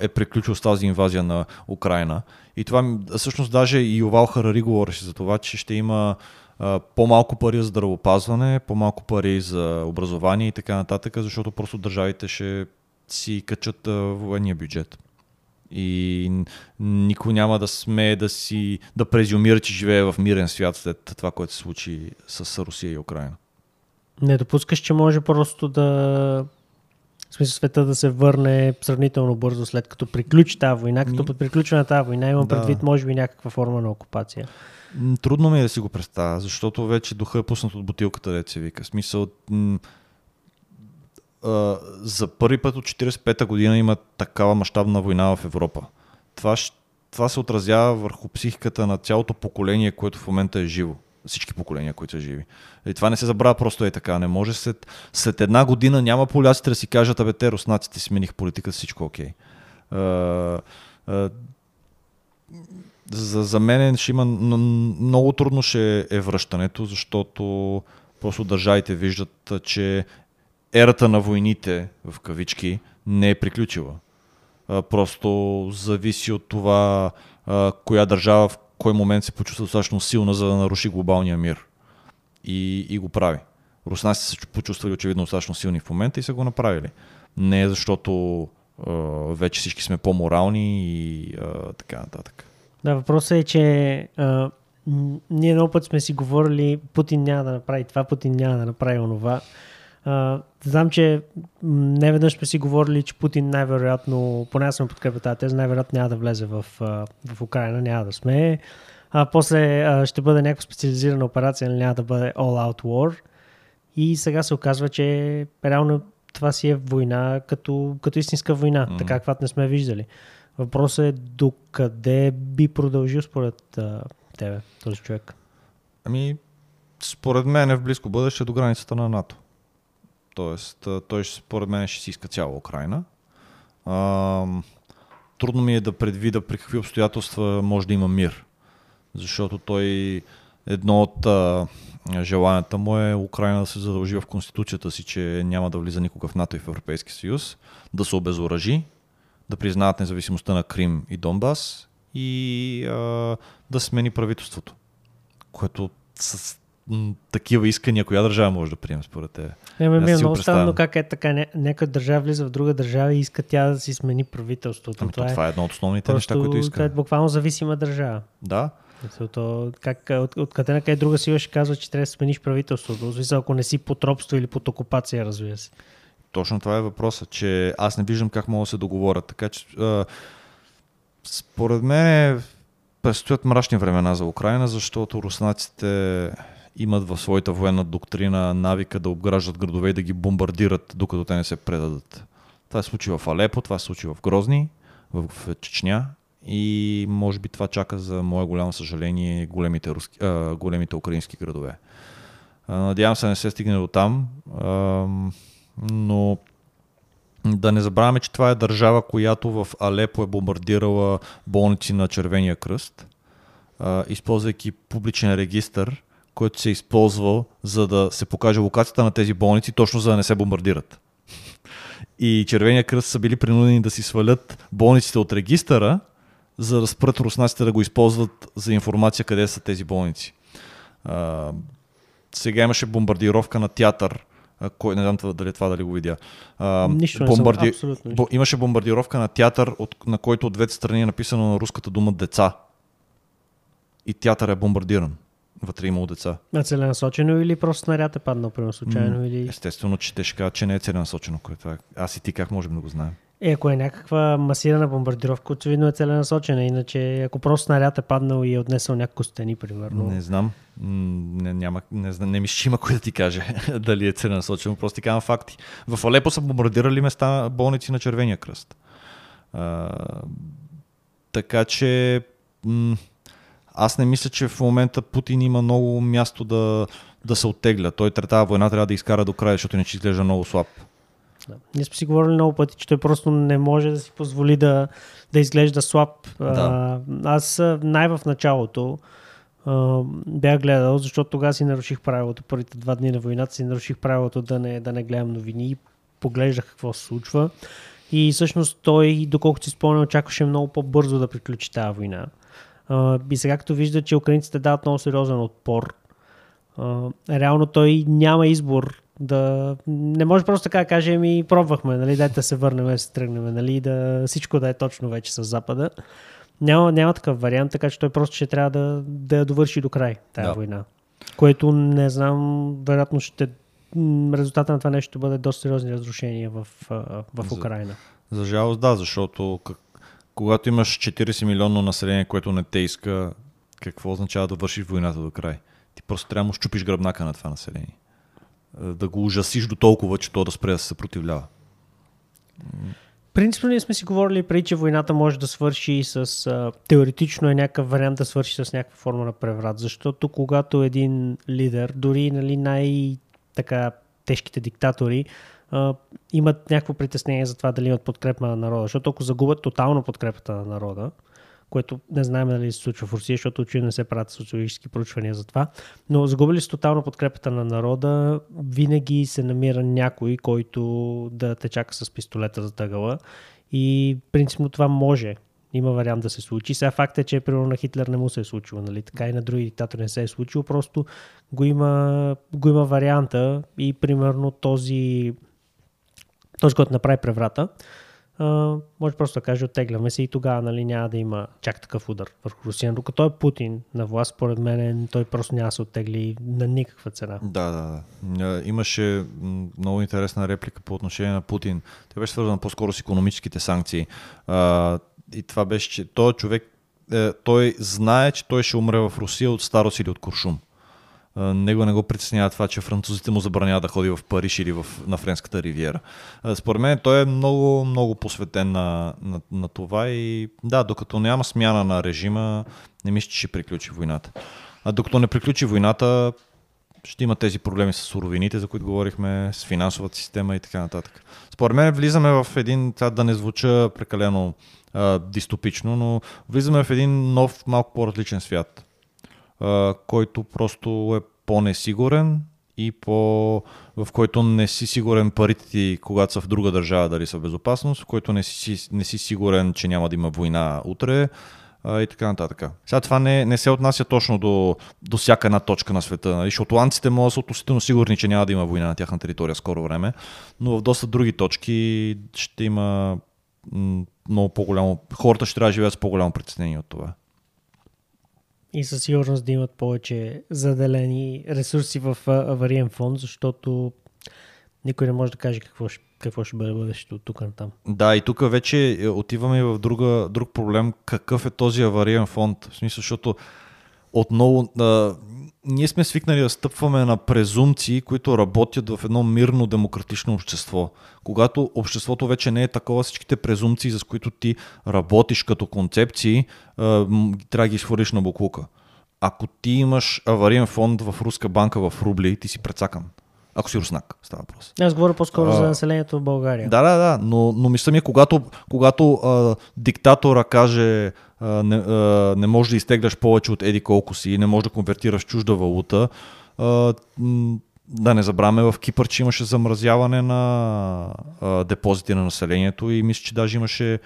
е приключил с тази инвазия на Украина. И това всъщност даже и Овал Харари говореше за това, че ще има по-малко пари за здравопазване, по-малко пари за образование и така нататък, защото просто държавите ще си качат военния бюджет. И никой няма да смее да си да презюмира, че живее в мирен свят след това, което се случи с Русия и Украина. Не допускаш, че може просто да в смисъл света да се върне сравнително бързо след като приключи тази война. Като под приключване на тази война имам да. предвид може би някаква форма на окупация. Трудно ми е да си го представя, защото вече духа е пуснат от бутилката, да се вика. Смисъл, за първи път от 45-та година има такава мащабна война в Европа. Това, това се отразява върху психиката на цялото поколение, което в момента е живо всички поколения, които са живи. И това не се забравя просто е така. Не може след, след една година няма поляците да си кажат, абе те руснаците смених политика, всичко окей. Okay. за, за мен ще има много трудно ще е връщането, защото просто държавите виждат, че ерата на войните, в кавички, не е приключила. Просто зависи от това коя държава в кой момент се почувства достатъчно силна, за да наруши глобалния мир. И, и го прави. Руснаците се почувствали очевидно достатъчно силни в момента и са го направили. Не защото а, вече всички сме по-морални и а, така нататък. Да, въпросът е, че а, ние много път сме си говорили, Путин няма да направи това, Путин няма да направи онова. Знам, че не веднъж сме си говорили, че Путин най-вероятно, поне аз съм подкрепя тази теза, най-вероятно няма да влезе в, в Украина, няма да сме. А после а, ще бъде някаква специализирана операция, няма да бъде all-out war. И сега се оказва, че реално това си е война като, като истинска война, mm. така каквато не сме виждали. Въпросът е докъде би продължил според а, тебе този човек? Ами, според мен е в близко бъдеще до границата на НАТО. Тоест, той според мен ще си иска цяла Украина. А, трудно ми е да предвида при какви обстоятелства може да има мир. Защото той едно от а, желанията му е Украина да се задължи в конституцията си, че няма да влиза никога в НАТО и в Европейския съюз, да се обезоръжи, да признаят независимостта на Крим и Донбас и а, да смени правителството. Което с такива искания, коя държава може да приеме според те? Не, ме, ми е много странно как е така. Ня, някоя държава влиза в друга държава и иска тя да си смени правителството. Ами, това, това е едно от основните неща, които иска. Това е буквално зависима държава. Да. То, как, от, от къде на къде друга сила ще казва, че трябва да смениш правителството. Смисъл, ако не си под робство или под окупация, разбира се. Точно това е въпросът, че аз не виждам как могат да се договорят. Така че, а, според мен, предстоят мрачни времена за Украина, защото руснаците имат в своята военна доктрина навика да обграждат градове и да ги бомбардират, докато те не се предадат. Това се случи в Алепо, това се случи в Грозни, в Чечня и може би това чака за мое голямо съжаление големите, руски, а, големите украински градове. А, надявам се не се стигне до там, а, но да не забравяме, че това е държава, която в Алепо е бомбардирала болници на Червения кръст, а, използвайки публичен регистр който се е използвал за да се покаже локацията на тези болници, точно за да не се бомбардират. И Червения кръст са били принудени да си свалят болниците от регистъра, за да спрат руснаците да го използват за информация къде са тези болници. А, сега имаше бомбардировка на театър, кой, не знам дали това дали го видя. А, нищо бомбарди... не съм, абсолютно. Имаше бомбардировка на театър, от, на който от двете страни е написано на руската дума деца. И театър е бомбардиран вътре имало деца. А целенасочено или просто снаряд е паднал прямо случайно? Или... Естествено, че те ще кажат, че не е целенасочено. Което е. Аз и ти как можем да го знаем? Е, ако е някаква масирана бомбардировка, очевидно е целенасочена. Иначе, ако просто снаряд е паднал и е отнесъл няколко стени, примерно. Не знам. Не, няма, не, знам, не мисля, че има кой да ти каже дали е целенасочено. Просто ти казвам факти. В Алепо са бомбардирали места болници на Червения кръст. А, така че м- аз не мисля, че в момента Путин има много място да, да се оттегля. Той тази война трябва да изкара до края, защото иначе изглежда много слаб. Да. Ние сме си говорили много пъти, че той просто не може да си позволи да, да изглежда слаб. Да. А, аз най в началото а, бях гледал, защото тогава си наруших правилото. Първите два дни на войната си наруших правилото да не, да не гледам новини поглеждах какво се случва. И всъщност той, доколкото си спомням, очакваше много по-бързо да приключи тази война. И сега като вижда, че украинците дават много сериозен отпор, реално той няма избор да... Не може просто така да каже, ми пробвахме, нали, дайте да се върнем, да се тръгнем, нали, да всичко да е точно вече с Запада. Няма, няма такъв вариант, така че той просто ще трябва да, да я довърши до край тази Да. война. Което не знам, вероятно ще резултата на това нещо ще бъде доста сериозни разрушения в, в За- Украина. За жалост да, защото как, когато имаш 40 милионно население, което не те иска, какво означава да вършиш войната до край? Ти просто трябва да му щупиш гръбнака на това население. Е, Да го ужасиш до толкова, че то да спре да се съпротивлява. Принципно ние сме си говорили преди, че войната може да свърши с... А, теоретично е някакъв вариант да свърши с някаква форма на преврат, защото когато един лидер, дори нали, най-така тежките диктатори, имат някакво притеснение за това дали имат подкрепа на народа, защото ако загубят тотално подкрепата на народа, което не знаем дали се случва в Русия, защото очевидно не се правят социологически проучвания за това. Но загубили с тотално подкрепата на народа, винаги се намира някой, който да те чака с пистолета за тъгъла. И принципно това може. Има вариант да се случи. Сега факт е, че примерно на Хитлер не му се е случило, нали? така и на други диктатори не се е случило, просто го има, го има варианта и примерно този, този който направи преврата, а, може просто да каже, оттегляме се и тогава нали, няма да има чак такъв удар върху Русия. Докато е Путин на власт, според мен той просто няма да се оттегли на никаква цена. Да, да, да. Е, Имаше много интересна реплика по отношение на Путин. Тя беше свързана по-скоро с економическите санкции. И това беше, че той човек, е, той знае, че той ще умре в Русия от старост или от куршум. Него не го притеснява това, че французите му забраняват да ходи в Париж или в, на Френската ривиера. Според мен той е много, много посветен на, на, на това и да, докато няма смяна на режима, не мисля, че ще приключи войната. А докато не приключи войната, ще има тези проблеми с суровините, за които говорихме, с финансовата система и така нататък. Според мен влизаме в един, това да не звуча прекалено а, дистопично, но влизаме в един нов, малко по-различен свят, който просто е по-несигурен и по, в който не си сигурен парите ти, когато са в друга държава, дали са в безопасност, в който не си, не си сигурен, че няма да има война утре а, и така нататък. Сега това не, не се отнася точно до, до всяка една точка на света. Нали? Шотландците могат да са относително сигурни, че няма да има война на тяхна територия скоро време, но в доста други точки ще има много по-голямо... Хората ще трябва да живеят с по-голямо притеснение от това. И със сигурност да имат повече заделени ресурси в авариен фонд, защото никой не може да каже какво ще, какво ще бъде бъдещето от тук на там. Да, и тук вече е, отиваме в друга, друг проблем. Какъв е този авариен фонд? В смисъл, защото отново а, ние сме свикнали да стъпваме на презумции, които работят в едно мирно демократично общество. Когато обществото вече не е такова, всичките презумции, с които ти работиш като концепции, трябва да ги изхвърлиш на буклука. Ако ти имаш авариен фонд в руска банка в рубли, ти си прецакан. Ако си руснак, става въпрос. Аз говоря по-скоро А, за населението в България. Да, да, да, но, но мисля ми, когато, когато а, диктатора каже не, а, не можеш да изтегляш повече от еди колко си, не можеш да конвертираш чужда валута, да не забравяме в Кипър, че имаше замразяване на депозити на населението и мисля, че даже имаше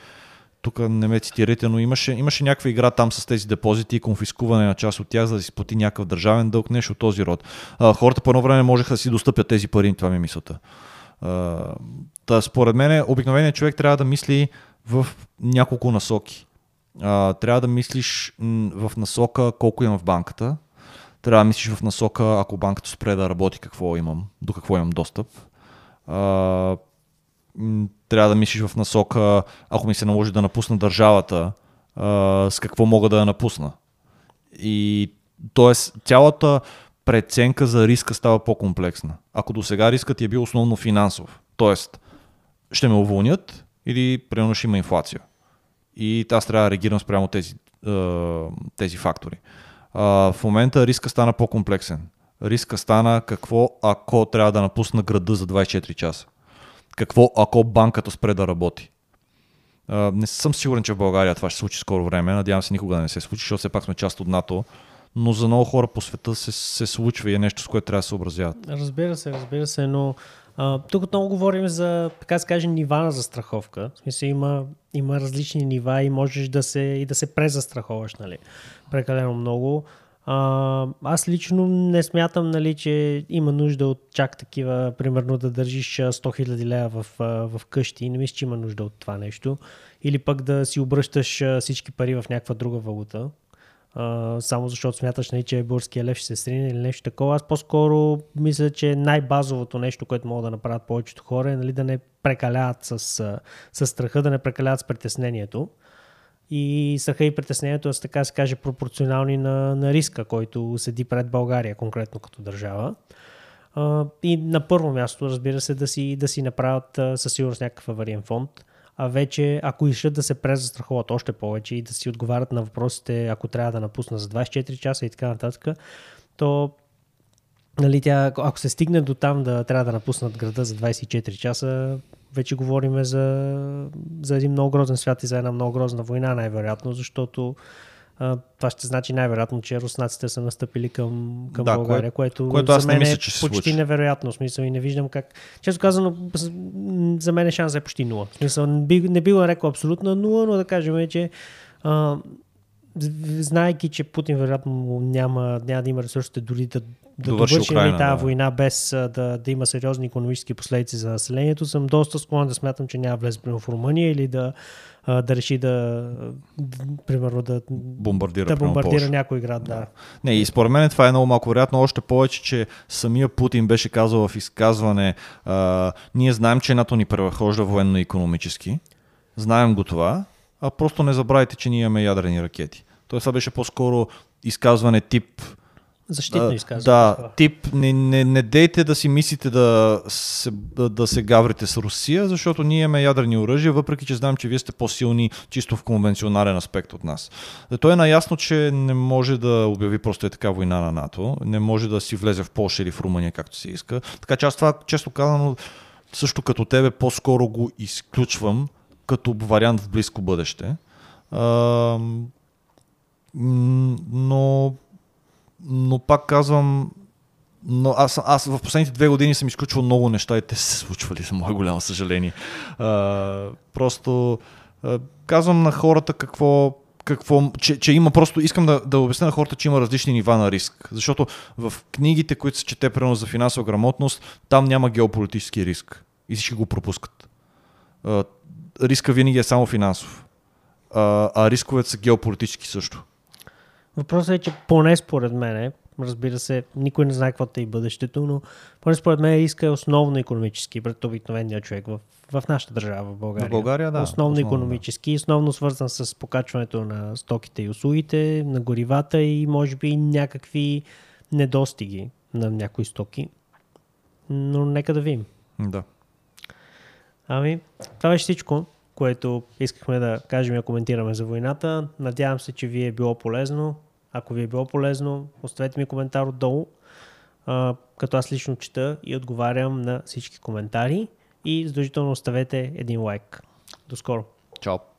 тук не ме цитирайте, но имаше, имаше някаква игра там с тези депозити и конфискуване на част от тях, за да си плати някакъв държавен дълг, нещо от този род. Хората по едно време можеха да си достъпят тези пари, това ми е мисълта. Та, според мен, обикновеният човек трябва да мисли в няколко насоки. А, трябва да мислиш в насока колко имам в банката. Трябва да мислиш в насока, ако банката спре да работи, какво имам, до какво имам достъп. А, трябва да мислиш в насока, ако ми се наложи да напусна държавата, а, с какво мога да я напусна. И т.е. цялата преценка за риска става по-комплексна. Ако до сега рискът е бил основно финансов, т.е. ще ме уволнят или примерно ще има инфлация. И аз трябва да реагирам спрямо тези тези фактори. в момента риска стана по-комплексен. Риска стана какво ако трябва да напусна града за 24 часа. Какво ако банката спре да работи. не съм сигурен, че в България това ще се случи скоро време. Надявам се никога да не се случи, защото все пак сме част от НАТО но за много хора по света се, се случва и е нещо, с което трябва да се съобразяват. Разбира се, разбира се, но а, тук отново говорим за, така се каже, нива на застраховка. В смисъл има, има различни нива и можеш да се, и да се презастраховаш, нали, прекалено много. А, аз лично не смятам, нали, че има нужда от чак такива, примерно да държиш 100 000 лева в, в къщи. Не мисля, че има нужда от това нещо. Или пък да си обръщаш всички пари в някаква друга валута само защото смяташ, не, нали, че българския лев ще се срине или нещо такова. Аз по-скоро мисля, че най-базовото нещо, което могат да направят повечето хора е нали, да не прекаляват с, с страха, да не прекаляват с притеснението. И страха и притеснението са, така се каже, пропорционални на, на риска, който седи пред България, конкретно като държава. И на първо място, разбира се, да си, да си направят със сигурност някакъв авариен фонд а вече ако искат да се презастраховат още повече и да си отговарят на въпросите, ако трябва да напусна за 24 часа и така нататък, то нали, тя, ако се стигне до там да трябва да напуснат града за 24 часа, вече говорим за, за един много грозен свят и за една много грозна война, най-вероятно, защото това ще значи най-вероятно, че руснаците са настъпили към, към да, България, което, което за мен не мисля, е почти случи. невероятно. В смисъл и не виждам как. Често казано, за мен е шанс е почти нула. В смисъл, не би, не би рекал абсолютна нула, но да кажем, че а, знайки, че Путин вероятно няма, няма да има ресурсите дори да, да довърши, довърши нали, тази да. война без да, да има сериозни економически последици за населението, съм доста склонен да смятам, че няма влезе в Румъния или да а, да реши да, примерно, да бомбардира, да бомбардира някой град. Да. да. Не, и според мен това е много малко вероятно, още повече, че самия Путин беше казал в изказване, а, ние знаем, че НАТО ни превъхожда военно-економически, знаем го това, а просто не забравяйте, че ние имаме ядрени ракети. Тоест това беше по-скоро изказване тип Защитно изказване. Да, тип, не, не, не дейте да си мислите да се, да, да се гаврите с Русия, защото ние имаме ядрени оръжия, въпреки че знам, че вие сте по-силни чисто в конвенционален аспект от нас. Той е наясно, че не може да обяви просто е така война на НАТО, не може да си влезе в Польша или в Румъния, както се иска. Така че аз това, често казано, също като тебе, по-скоро го изключвам като вариант в близко бъдеще. А, но но пак казвам, но аз, аз в последните две години съм изключвал много неща и те се случвали, за мое голямо съжаление. А, просто а, казвам на хората какво, какво че, че има просто, искам да, да обясня на хората, че има различни нива на риск. Защото в книгите, които се чете прено за финансова грамотност, там няма геополитически риск. И всички го пропускат. А, риска винаги е само финансов. А, а рисковете са геополитически също. Въпросът е, че поне според мен, разбира се, никой не знае какво е и бъдещето, но поне според мен риска е основно економически пред обикновения човек в, в нашата държава, в България. В България, да. Основно, основно економически, да. основно свързан с покачването на стоките и услугите, на горивата и може би някакви недостиги на някои стоки. Но нека да видим. Да. Ами, това беше всичко което искахме да кажем и коментираме за войната. Надявам се, че ви е било полезно. Ако ви е било полезно, оставете ми коментар отдолу, а, като аз лично чета и отговарям на всички коментари и задължително оставете един лайк. До скоро! Чао!